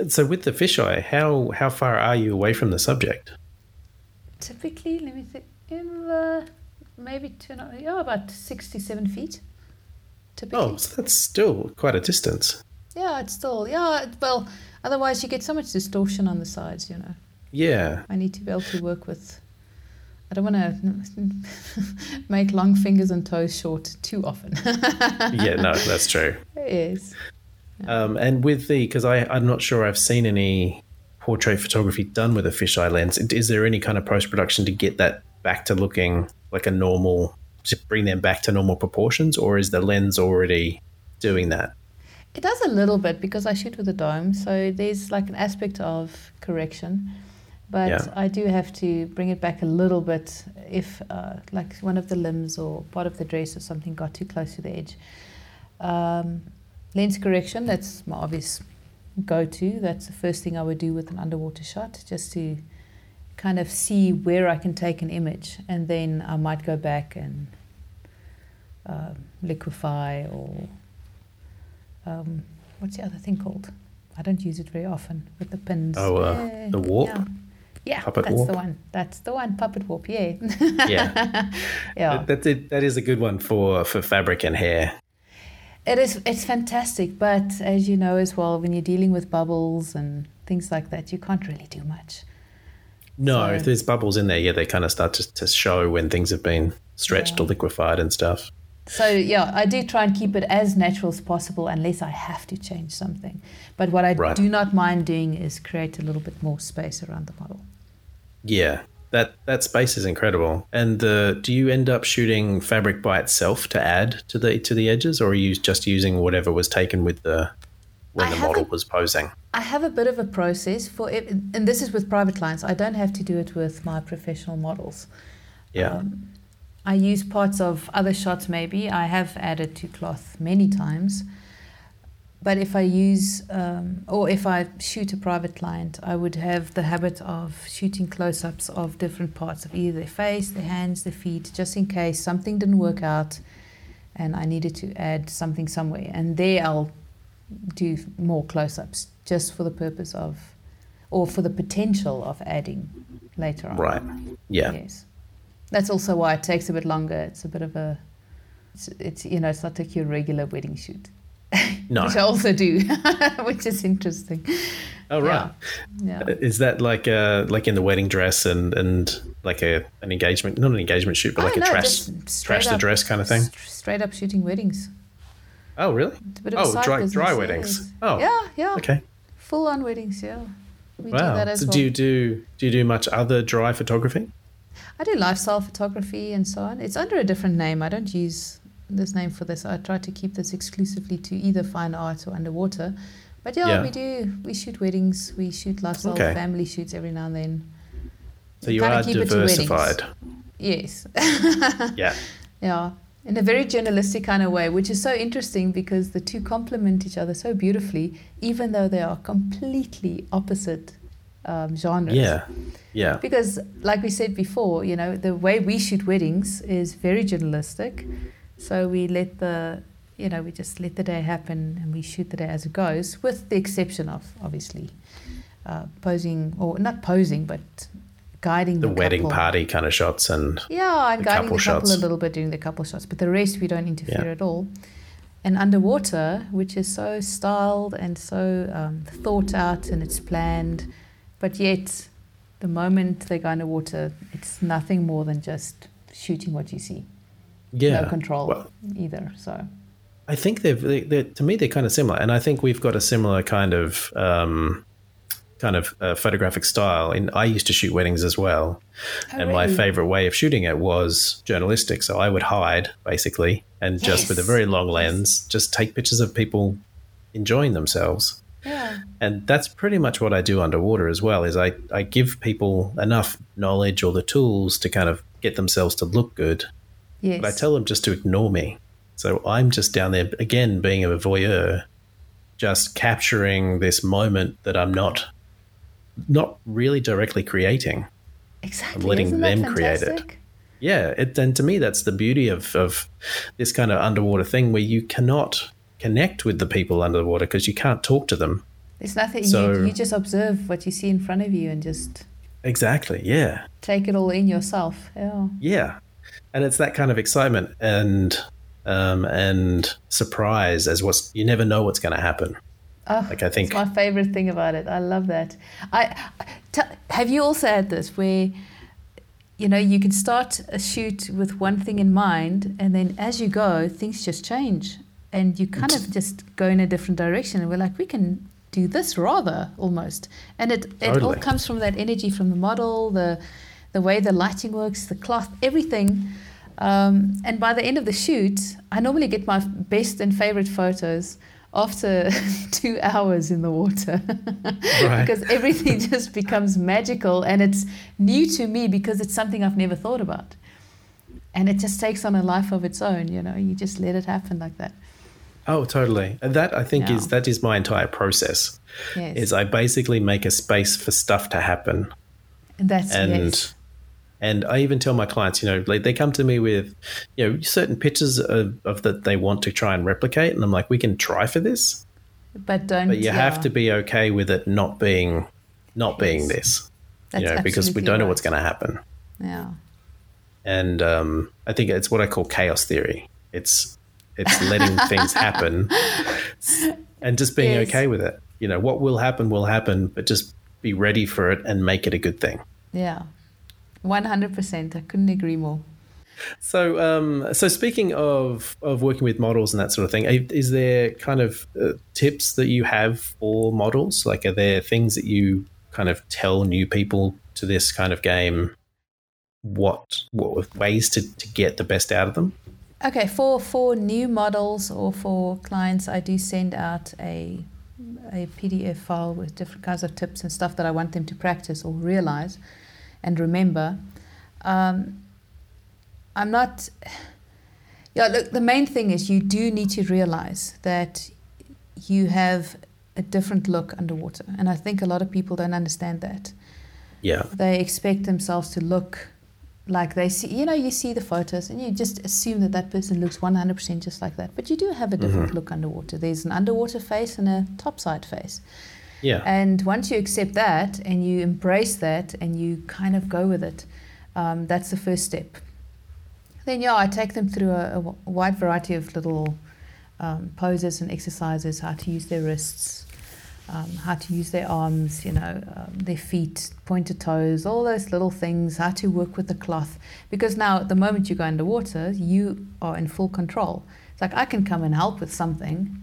So with the fisheye, how how far are you away from the subject? Typically, let me think, in uh, maybe two, and yeah, about sixty-seven feet. Typically. Oh, so that's still quite a distance. Yeah, it's still yeah. Well, otherwise you get so much distortion on the sides. You know, Yeah. I need to be able to work with. I don't want to (laughs) make long fingers and toes short too often. (laughs) Yeah. No, that's true. yes. Um, and with the, because I'm not sure I've seen any portrait photography done with a fisheye lens. Is there any kind of post production to get that back to looking like a normal, to bring them back to normal proportions, or is the lens already doing that? It does a little bit because I shoot with a dome, so there's like an aspect of correction. But Yeah. I do have to bring it back a little bit if, uh, like, one of the limbs or part of the dress or something got too close to the edge. Um, lens correction, that's my obvious go to. That's the first thing I would do with an underwater shot, just to kind of see where I can take an image. And then I might go back and um, liquefy or um, what's the other thing called? I don't use it very often with the pins. Oh, uh, Yeah, the warp? Yeah, yeah Puppet that's warp? the one. That's the one. Puppet warp. Yeah. Yeah. (laughs) yeah. That, that's it, that is a good one for, for fabric and hair. It is. It's fantastic, but as you know as well, when you're dealing with bubbles and things like that, you can't really do much. No, So- if there's bubbles in there, yeah, they kind of start to, to show when things have been stretched Yeah. or liquefied and stuff. So yeah, I do try and keep it as natural as possible, unless I have to change something. But what I Right. do not mind doing is create a little bit more space around the model. Yeah, that that space is incredible. And uh, do you end up shooting fabric by itself to add to the to the edges, or are you just using whatever was taken with the when I the model haven't- was posing? I have a bit of a process for it, and this is with private clients. I don't have to do it with my professional models. Yeah, Um, I use parts of other shots, maybe. I have added to cloth many times. But if I use, um, or if I shoot a private client, I would have the habit of shooting close ups of different parts of either their face, their hands, their feet, just in case something didn't work out and I needed to add something somewhere. And there I'll do more close ups just for the purpose of, or for the potential of adding later on. right. Yeah. Yes. That's also why it takes a bit longer. It's a bit of a, it's, it's you know, it's not like your regular wedding shoot. No. (laughs) which I also do, (laughs) which is interesting. Oh right. Yeah. Is that like uh like in the wedding dress and and like a an engagement not an engagement shoot but like Oh, a no, trash trash the dress kind of thing? Straight up shooting weddings. Oh really? It's a bit of a Oh, dry business, dry weddings. Oh. Yeah, yeah. Okay. Full on weddings, yeah. We do Wow. that as So well. do you do do you do much other dry photography? I do lifestyle photography and so on. It's under a different name. I don't use this name for this. I try to keep this exclusively to either fine art or underwater. But yeah, Yeah. we do. We shoot weddings. We shoot lifestyle Okay. family shoots every now and then. So you are keep it to weddings. diversified. Yes. (laughs) Yeah. Yeah, in a very journalistic kind of way, which is so interesting because the two complement each other so beautifully, even though they are completely opposite um, genres. Yeah. Yeah. Because, like we said before, you know, the way we shoot weddings is very journalistic. So we let the, you know, we just let the day happen and we shoot the day as it goes, with the exception of obviously uh, posing, or not posing, but guiding The the, wedding couple. party kind of shots and Yeah, and the guiding couple the couple shots. a little bit during the couple shots, but the rest we don't interfere Yeah. at all. And underwater, which is so styled and so um, thought out and it's planned, but yet the moment they go underwater, it's nothing more than just shooting what you see. Yeah. no control Well, either. So I think they've they, they're, to me they're kind of similar, and I think we've got a similar kind of um, kind of uh, photographic style. And I used to shoot weddings as well, Oh, and my favorite way of shooting it was journalistic. So I would hide basically, and just with a very long lens, just take pictures of people enjoying themselves. yeah, And that's pretty much what I do underwater as well. Is I, I give people enough knowledge or the tools to kind of get themselves to look good, yes, but I tell them just to ignore me. So I'm just down there again, being a voyeur, just capturing this moment that I'm not, not really directly creating. exactly. letting Isn't that them create it. Yeah, it, and to me, that's the beauty of of this kind of underwater thing where you cannot connect with the people underwater because you can't talk to them. There's nothing. So- you, you just observe what you see in front of you and just Exactly. Yeah. take it all in yourself. Yeah. Yeah, and it's that kind of excitement and um, and surprise as what's you never know what's going to happen. Oh, Like, I think- it's my favorite thing about it. I love that. I t- have you also had this where you know you can start a shoot with one thing in mind, and then as you go, things just change, and you kind of just go in a different direction. And we're like, we can do this rather almost, and it it all comes from that energy from the model, the the way the lighting works, the cloth, everything. Um, and by the end of the shoot, I normally get my best and favorite photos after (laughs) two hours in the water (laughs) Right. because everything (laughs) just becomes magical and it's new to me because it's something I've never thought about. And it just takes on a life of its own, you know, you just let it happen like that. Oh, totally. And that I think is that is my entire process. Yes. Is I basically make a space for stuff to happen, and that's and yes. And I even tell my clients, you know, like they come to me with, you know, certain pictures of, of that they want to try and replicate, and I'm like, we can try for this, But don't but you have to be okay with it not being, not being Yes. this, that's you know, because we don't know what's going to happen. Yeah. and um, I think it's what I call chaos theory. It's it's letting (laughs) things happen and just being Yes. okay with it. You know, what will happen will happen, but just be ready for it and make it a good thing. Yeah. 100%. I couldn't agree more. So, um, so speaking of of working with models and that sort of thing, is there kind of uh, tips that you have for models? Like, are there things that you kind of tell new people to this kind of game? What what ways to, to get the best out of them? Okay, for for new models or for clients, I do send out a a PDF file with different kinds of tips and stuff that I want them to practice or realize and remember. Um, I'm not. Yeah, look. The main thing is you do need to realize that you have a different look underwater, and I think a lot of people don't understand that Yeah, they expect themselves to look like they see you know you see the photos and you just assume that that person looks 100% just like that but you do have a different look underwater there's an underwater face and a topside face yeah. and once you accept that and you embrace that and you kind of go with it Um, that's the first step. Then, yeah, I take them through a, a wide variety of little um, poses and exercises, how to use their wrists, um, how to use their arms, you know, um, their feet, pointed toes, all those little things, how to work with the cloth. Because now, the moment you go underwater, you are in full control. It's like I can come and help with something,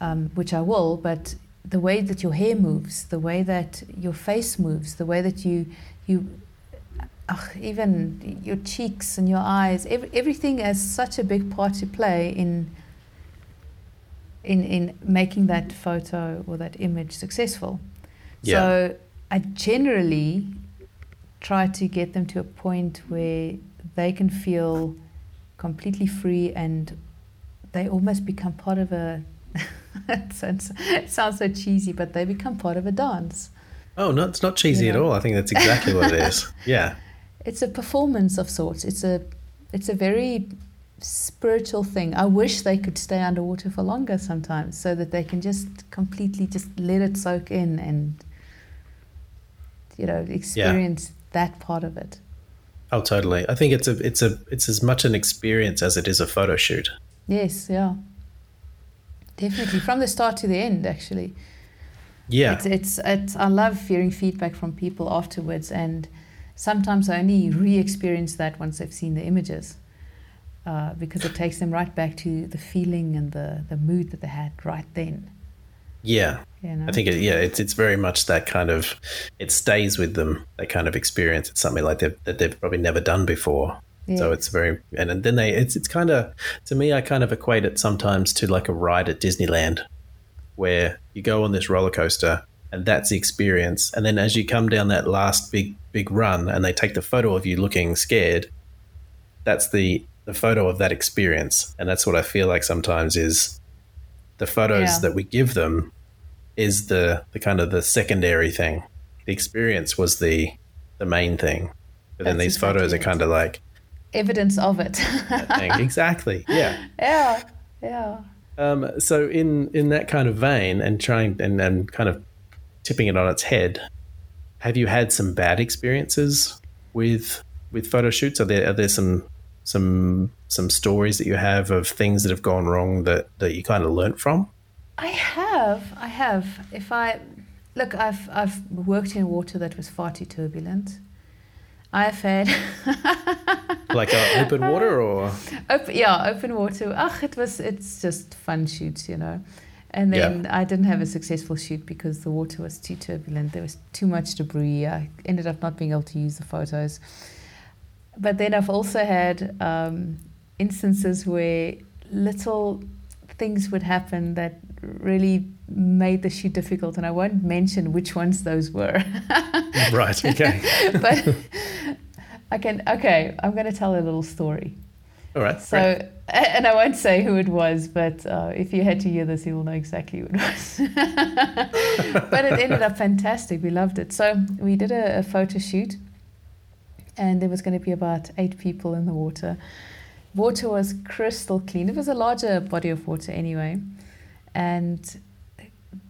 um, which I will, but the way that your hair moves, the way that your face moves, the way that you you even your cheeks and your eyes, every, everything has such a big part to play in in in making that photo or that image successful. Yeah. So I generally try to get them to a point where they can feel completely free and they almost become part of a (laughs) it, sounds, it sounds so cheesy, but they become part of a dance. Oh, no, it's not cheesy You at all. I think that's exactly what it (laughs) is. Yeah. It's a performance of sorts. It's a it's a very spiritual thing. I wish they could stay underwater for longer sometimes so that they can just completely just let it soak in and you know experience that part of it. Oh, totally. I think it's a it's a it's as much an experience as it is a photo shoot. Yes, yeah. Definitely from the start to the end actually. Yeah. It's, it's, it's, I love hearing feedback from people afterwards, and sometimes I only re experience that once they've seen the images uh, because it takes them right back to the feeling and the, the mood that they had right then. yeah. You know? I think it, yeah, it's it's very much that kind of it stays with them. That kind of experience. It's something like they've, that they've probably never done before. So it's very and then they it's it's kind of to me I kind of equate it sometimes to like a ride at Disneyland where you go on this roller coaster and that's the experience. And then as you come down that last big big run and they take the photo of you looking scared that's the the photo of that experience. And that's what I feel like sometimes is the photos Yeah. that we give them is the the kind of the secondary thing. The experience was the the main thing. But then That's these photos are kind of like Evidence of it. exactly. Yeah. (laughs) yeah, yeah. Um, so in in that kind of vein, and trying and, and kind of tipping it on its head, have you had some bad experiences with with photo shoots? Are there are there some some some stories that you have of things that have gone wrong that that you kind of learnt from? I have, I have. If I look, I've I've worked in water that was far too turbulent. I've had (laughs) Like uh, open water or Open, yeah, open water. Ach, it was. It's just fun shoots, you know. And then I didn't have a successful shoot because the water was too turbulent. There was too much debris. I ended up not being able to use the photos. But then I've also had um, instances where little things would happen that really made the shoot difficult, and I won't mention which ones those were. right? (laughs) Okay. but I can. Okay, I'm going to tell a little story. All right. So, (laughs) and I won't say who it was, but uh, if you had to hear this, you will know exactly who it was. (laughs) but it ended up fantastic. We loved it. So we did a, a photo shoot, and there was going to be about eight people in the water. Water was crystal clean. It was a larger body of water anyway, and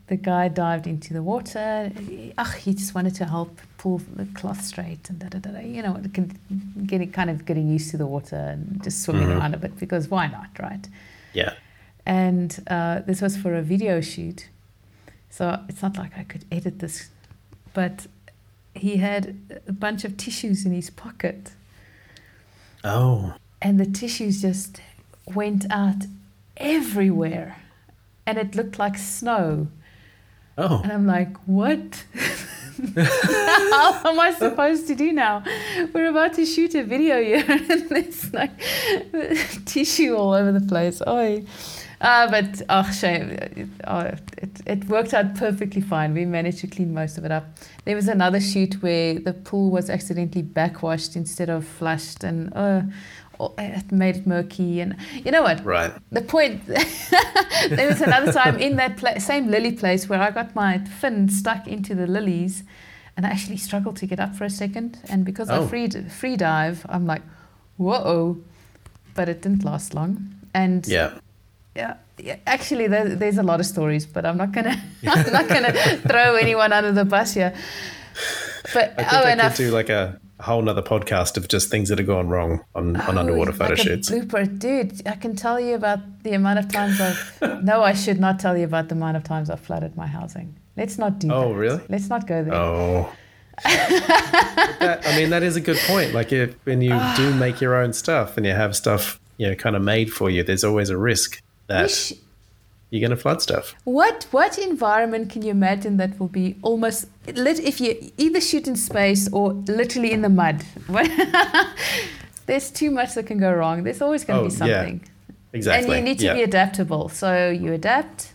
the guy dived into the water. Ach, he just wanted to help pull the cloth straight and da da da. da. You know, getting kind of getting used to the water and just swimming Mhm. around a bit because why not, right? Yeah. And uh, this was for a video shoot, so it's not like I could edit this, but he had a bunch of tissues in his pocket, Oh. and the tissues just went out everywhere, and it looked like snow. Oh. And I'm like, what? (laughs) How am I supposed to do now? We're about to shoot a video here, (laughs) and there's like (laughs) tissue all over the place. Oh, uh, but oh, shame. Oh, it, it worked out perfectly fine. We managed to clean most of it up. There was another shoot where the pool was accidentally backwashed instead of flushed, and uh, it made it murky. And you know what? Right. the point (laughs) there was another time in that pla- same lily place where I got my fin stuck into the lilies and I actually struggled to get up for a second and because Oh. I free free dive I'm like whoa but it didn't last long and Yeah. yeah, yeah actually there, there's a lot of stories but I'm not gonna (laughs) I'm not (laughs) gonna throw anyone under the bus here but I think oh I could do like a a whole nother podcast of just things that have gone wrong on, on oh, underwater Oh, photo like shoots. Blooper, dude. I can tell you about the amount of times I've. (laughs) no, I should not tell you about the amount of times I've flooded my housing. Let's not do Oh, that. really? Let's not go there. Oh. that, I mean, that is a good point. Like, if when you do (sighs) make your own stuff and you have stuff, you know, kind of made for you, there's always a risk that you're going to flood stuff. What what environment can you imagine that will be almost lit if you either shoot in space or literally in the mud? (laughs) There's too much that can go wrong. There's always going to Oh, be yeah. something. Exactly. And you need to yeah. be adaptable. So you adapt,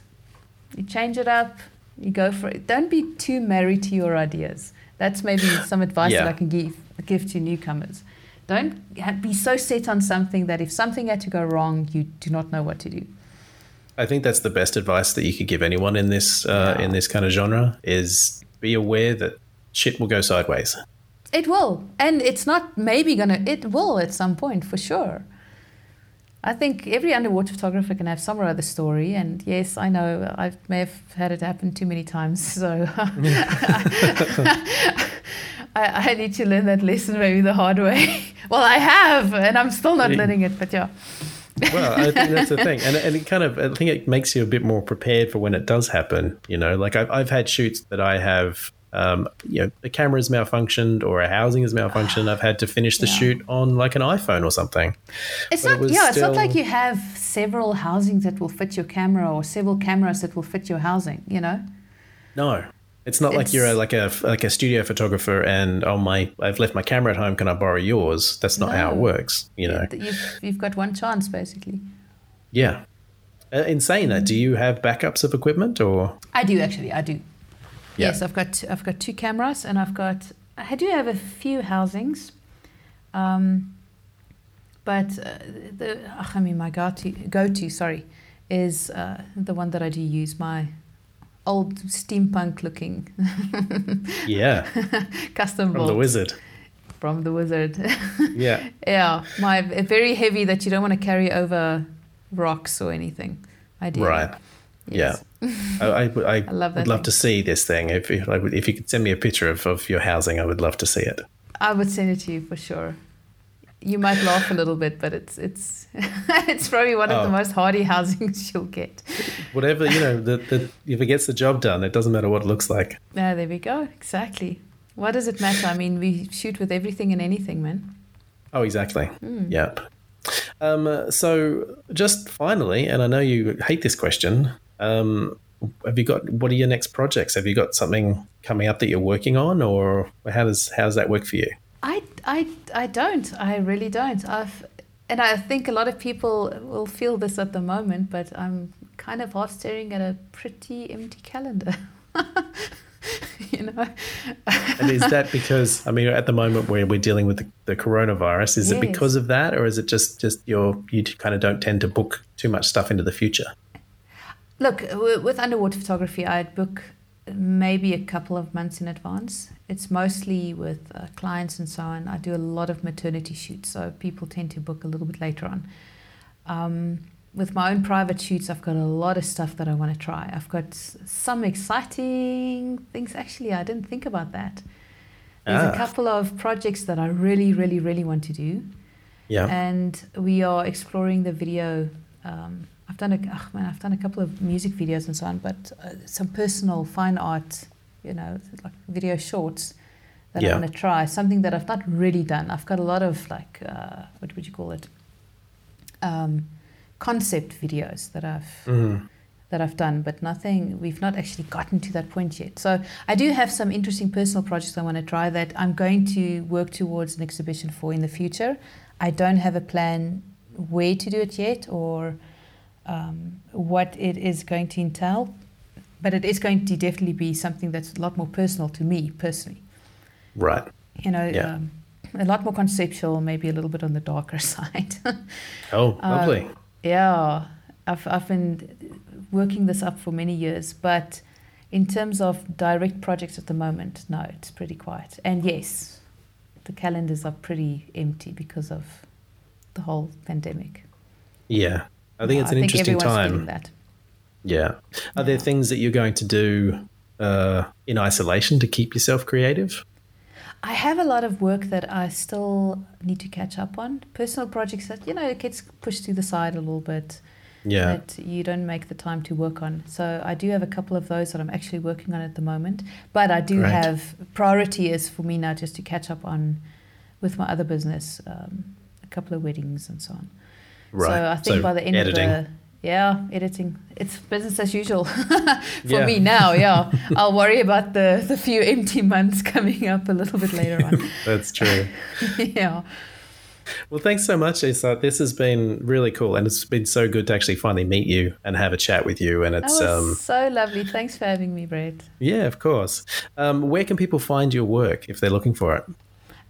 you change it up, you go for it. Don't be too married to your ideas. That's maybe (laughs) some advice that I can give give to newcomers. Don't be so set on something that if something had to go wrong, you do not know what to do. I think that's the best advice that you could give anyone in this uh, Yeah. in this kind of genre is be aware that shit will go sideways. It will. And it's not maybe going to, it will at some point for sure. I think every underwater photographer can have some or other story. And yes, I know I may have had it happen too many times. (laughs) So (laughs) I, I need to learn that lesson maybe the hard way. (laughs) well, I have, and I'm still not learning it, but yeah. Well, I think that's the thing, and and it kind of I think it makes you a bit more prepared for when it does happen. You know, like I've I've had shoots that I have. Um, you know, the camera's malfunctioned or a housing is malfunctioned. I've had to finish the Yeah. shoot on like an iPhone or something. It's But not, was yeah, it's not like you have several housings that will fit your camera or several cameras that will fit your housing, you know? No, it's not like you're a, like a like a studio photographer and oh my, I've left my camera at home. Can I borrow yours? That's not how it works. You know. You've, you've got one chance, basically. Yeah. Uh, in saying that, do you have backups of equipment or? I do actually. I do. Yeah. Yes, I've got I've got two cameras and I've got I do have a few housings, um, but uh, the I mean my go to go to sorry is uh, the one that I do use my old steampunk looking (laughs) Yeah, (laughs) custom from the wizard. from the wizard. (laughs) Yeah. yeah, my eh, very heavy that you don't want to carry over rocks or anything. I do. Right. Yes. I, I, I, I love would love thing. to see this thing. If if you could send me a picture of, of your housing, I would love to see it. I would send it to you for sure. You might laugh a little bit, but it's it's (laughs) it's probably one of the Oh. most hardy housings (laughs) you'll get. Whatever you know, the, the, if it gets the job done, it doesn't matter what it looks like. Ah, there we go. Exactly. What does it matter? I mean, we shoot with everything and anything, man. Oh, exactly. Mm. Yep. Um, so, just finally, and I know you hate this question. Um, have you got what are your next projects? Have you got something coming up that you're working on, or how does how does that work for you? I, I, I don't. I really don't. I've, and I think a lot of people will feel this at the moment, but I'm kind of half staring at a pretty empty calendar. (laughs) you know? And is that because I mean, at the moment where we're dealing with the, the coronavirus, is it because of that, or is it just just your you kind of don't tend to book too much stuff into the future? Look, with underwater photography, I'd book maybe a couple of months in advance. It's mostly with uh, clients and so on. I do a lot of maternity shoots, so people tend to book a little bit later on. Um, with my own private shoots, I've got a lot of stuff that I want to try. I've got some exciting things. Actually, I didn't think about that. There's Ah. a couple of projects that I really, really, really want to do Yeah. and we are exploring the video. Um, I've done a oh man, I've done a couple of music videos and so on, but uh, some personal fine art, you know, like video shorts that Yeah. I want to try. Something that I've not really done. I've got a lot of like uh, what would you call it? Um, concept videos that I've Mhm. that I've done, but nothing, we've not actually gotten to that point yet. So I do have some interesting personal projects I want to try that I'm going to work towards an exhibition for in the future. I don't have a plan where to do it yet or um, what it is going to entail, but it is going to definitely be something that's a lot more personal to me personally. Right. You know, Yeah. um, a lot more conceptual, maybe a little bit on the darker (laughs) side. Oh, Uh, lovely. Yeah, I've, I've been working this up for many years, but in terms of direct projects at the moment, no, it's pretty quiet. And yes, the calendars are pretty empty because of the whole pandemic. yeah. I think Yeah, it's an interesting everyone's time. that. Yeah. Are there things that you're going to do uh, in isolation to keep yourself creative? I have a lot of work that I still need to catch up on. Personal projects that, you know, it gets pushed to the side a little bit. Yeah. That you don't make the time to work on. So I do have a couple of those that I'm actually working on at the moment. But I do Great. have priority is for me now just to catch up on with my other business, um, a couple of weddings and so on. Right. So I think by the end editing. of the yeah, editing. It's business as usual (laughs) for Yeah. me now. Yeah, (laughs) I'll worry about the the few empty (laughs) months coming up a little bit later on. That's true. yeah. Well, thanks so much, Ilse. This has been really cool, and it's been so good to actually finally meet you and have a chat with you. And it's um, so lovely. Thanks for having me, Brett. yeah, of course. Um, where can people find your work if they're looking for it?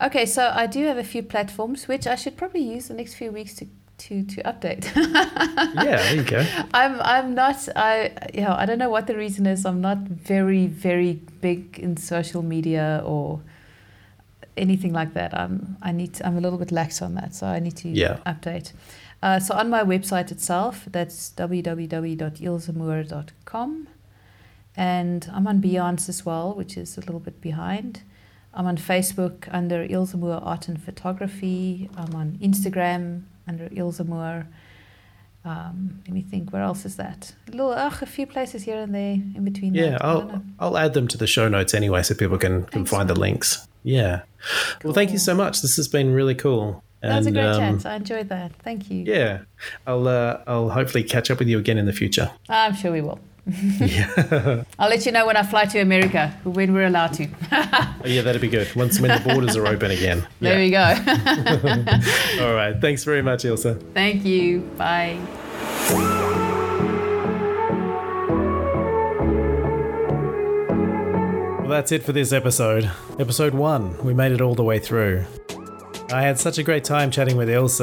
Okay, so I do have a few platforms which I should probably use the next few weeks to to to update. (laughs) Yeah, there you go. (laughs) I'm I'm not I you know I don't know what the reason is. I'm not very very big in social media or anything like that. I'm I need to, I'm a little bit lax on that, so I need to Yeah. update. Uh, so on my website itself, that's www.ilsemoore.com, and I'm on Behance as well, which is a little bit behind. I'm on Facebook under Ilse Moore Art and Photography. I'm on Instagram under Ilse Moore. Um, let me think. Where else is that? A little, ugh, a few places here and there in between. Yeah, that. I don't know. I'll I'll add them to the show notes anyway, so people can, can Thanks, find the links. Yeah. Well, thank you so much. This has been really cool. That was a great um, chat. I enjoyed that. Thank you. Yeah, I'll uh, I'll hopefully catch up with you again in the future. I'm sure we will. Yeah, (laughs) I'll let you know when I fly to America, when we're allowed to. Oh, (laughs) yeah, that'd be good. Once when the (laughs) borders are open again. There Yeah. we go. All right. Thanks very much, Ilse. Thank you. Bye. Well, that's it for this episode. Episode one. We made it all the way through. I had such a great time chatting with Ilse,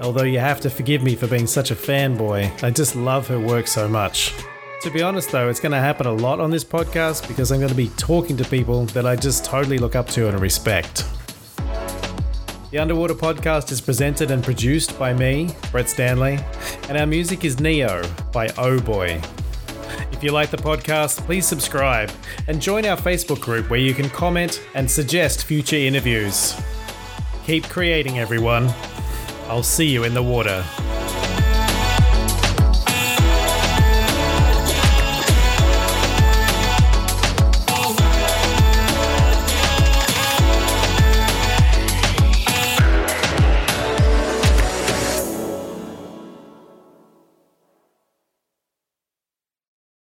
although you have to forgive me for being such a fanboy. I just love her work so much. To be honest, though, it's going to happen a lot on this podcast because I'm going to be talking to people that I just totally look up to and respect. The Underwater Podcast is presented and produced by me, Brett Stanley, and our music is Neo by Oh Boy. If you like the podcast, please subscribe and join our Facebook group where you can comment and suggest future interviews. Keep creating, everyone. I'll see you in the water.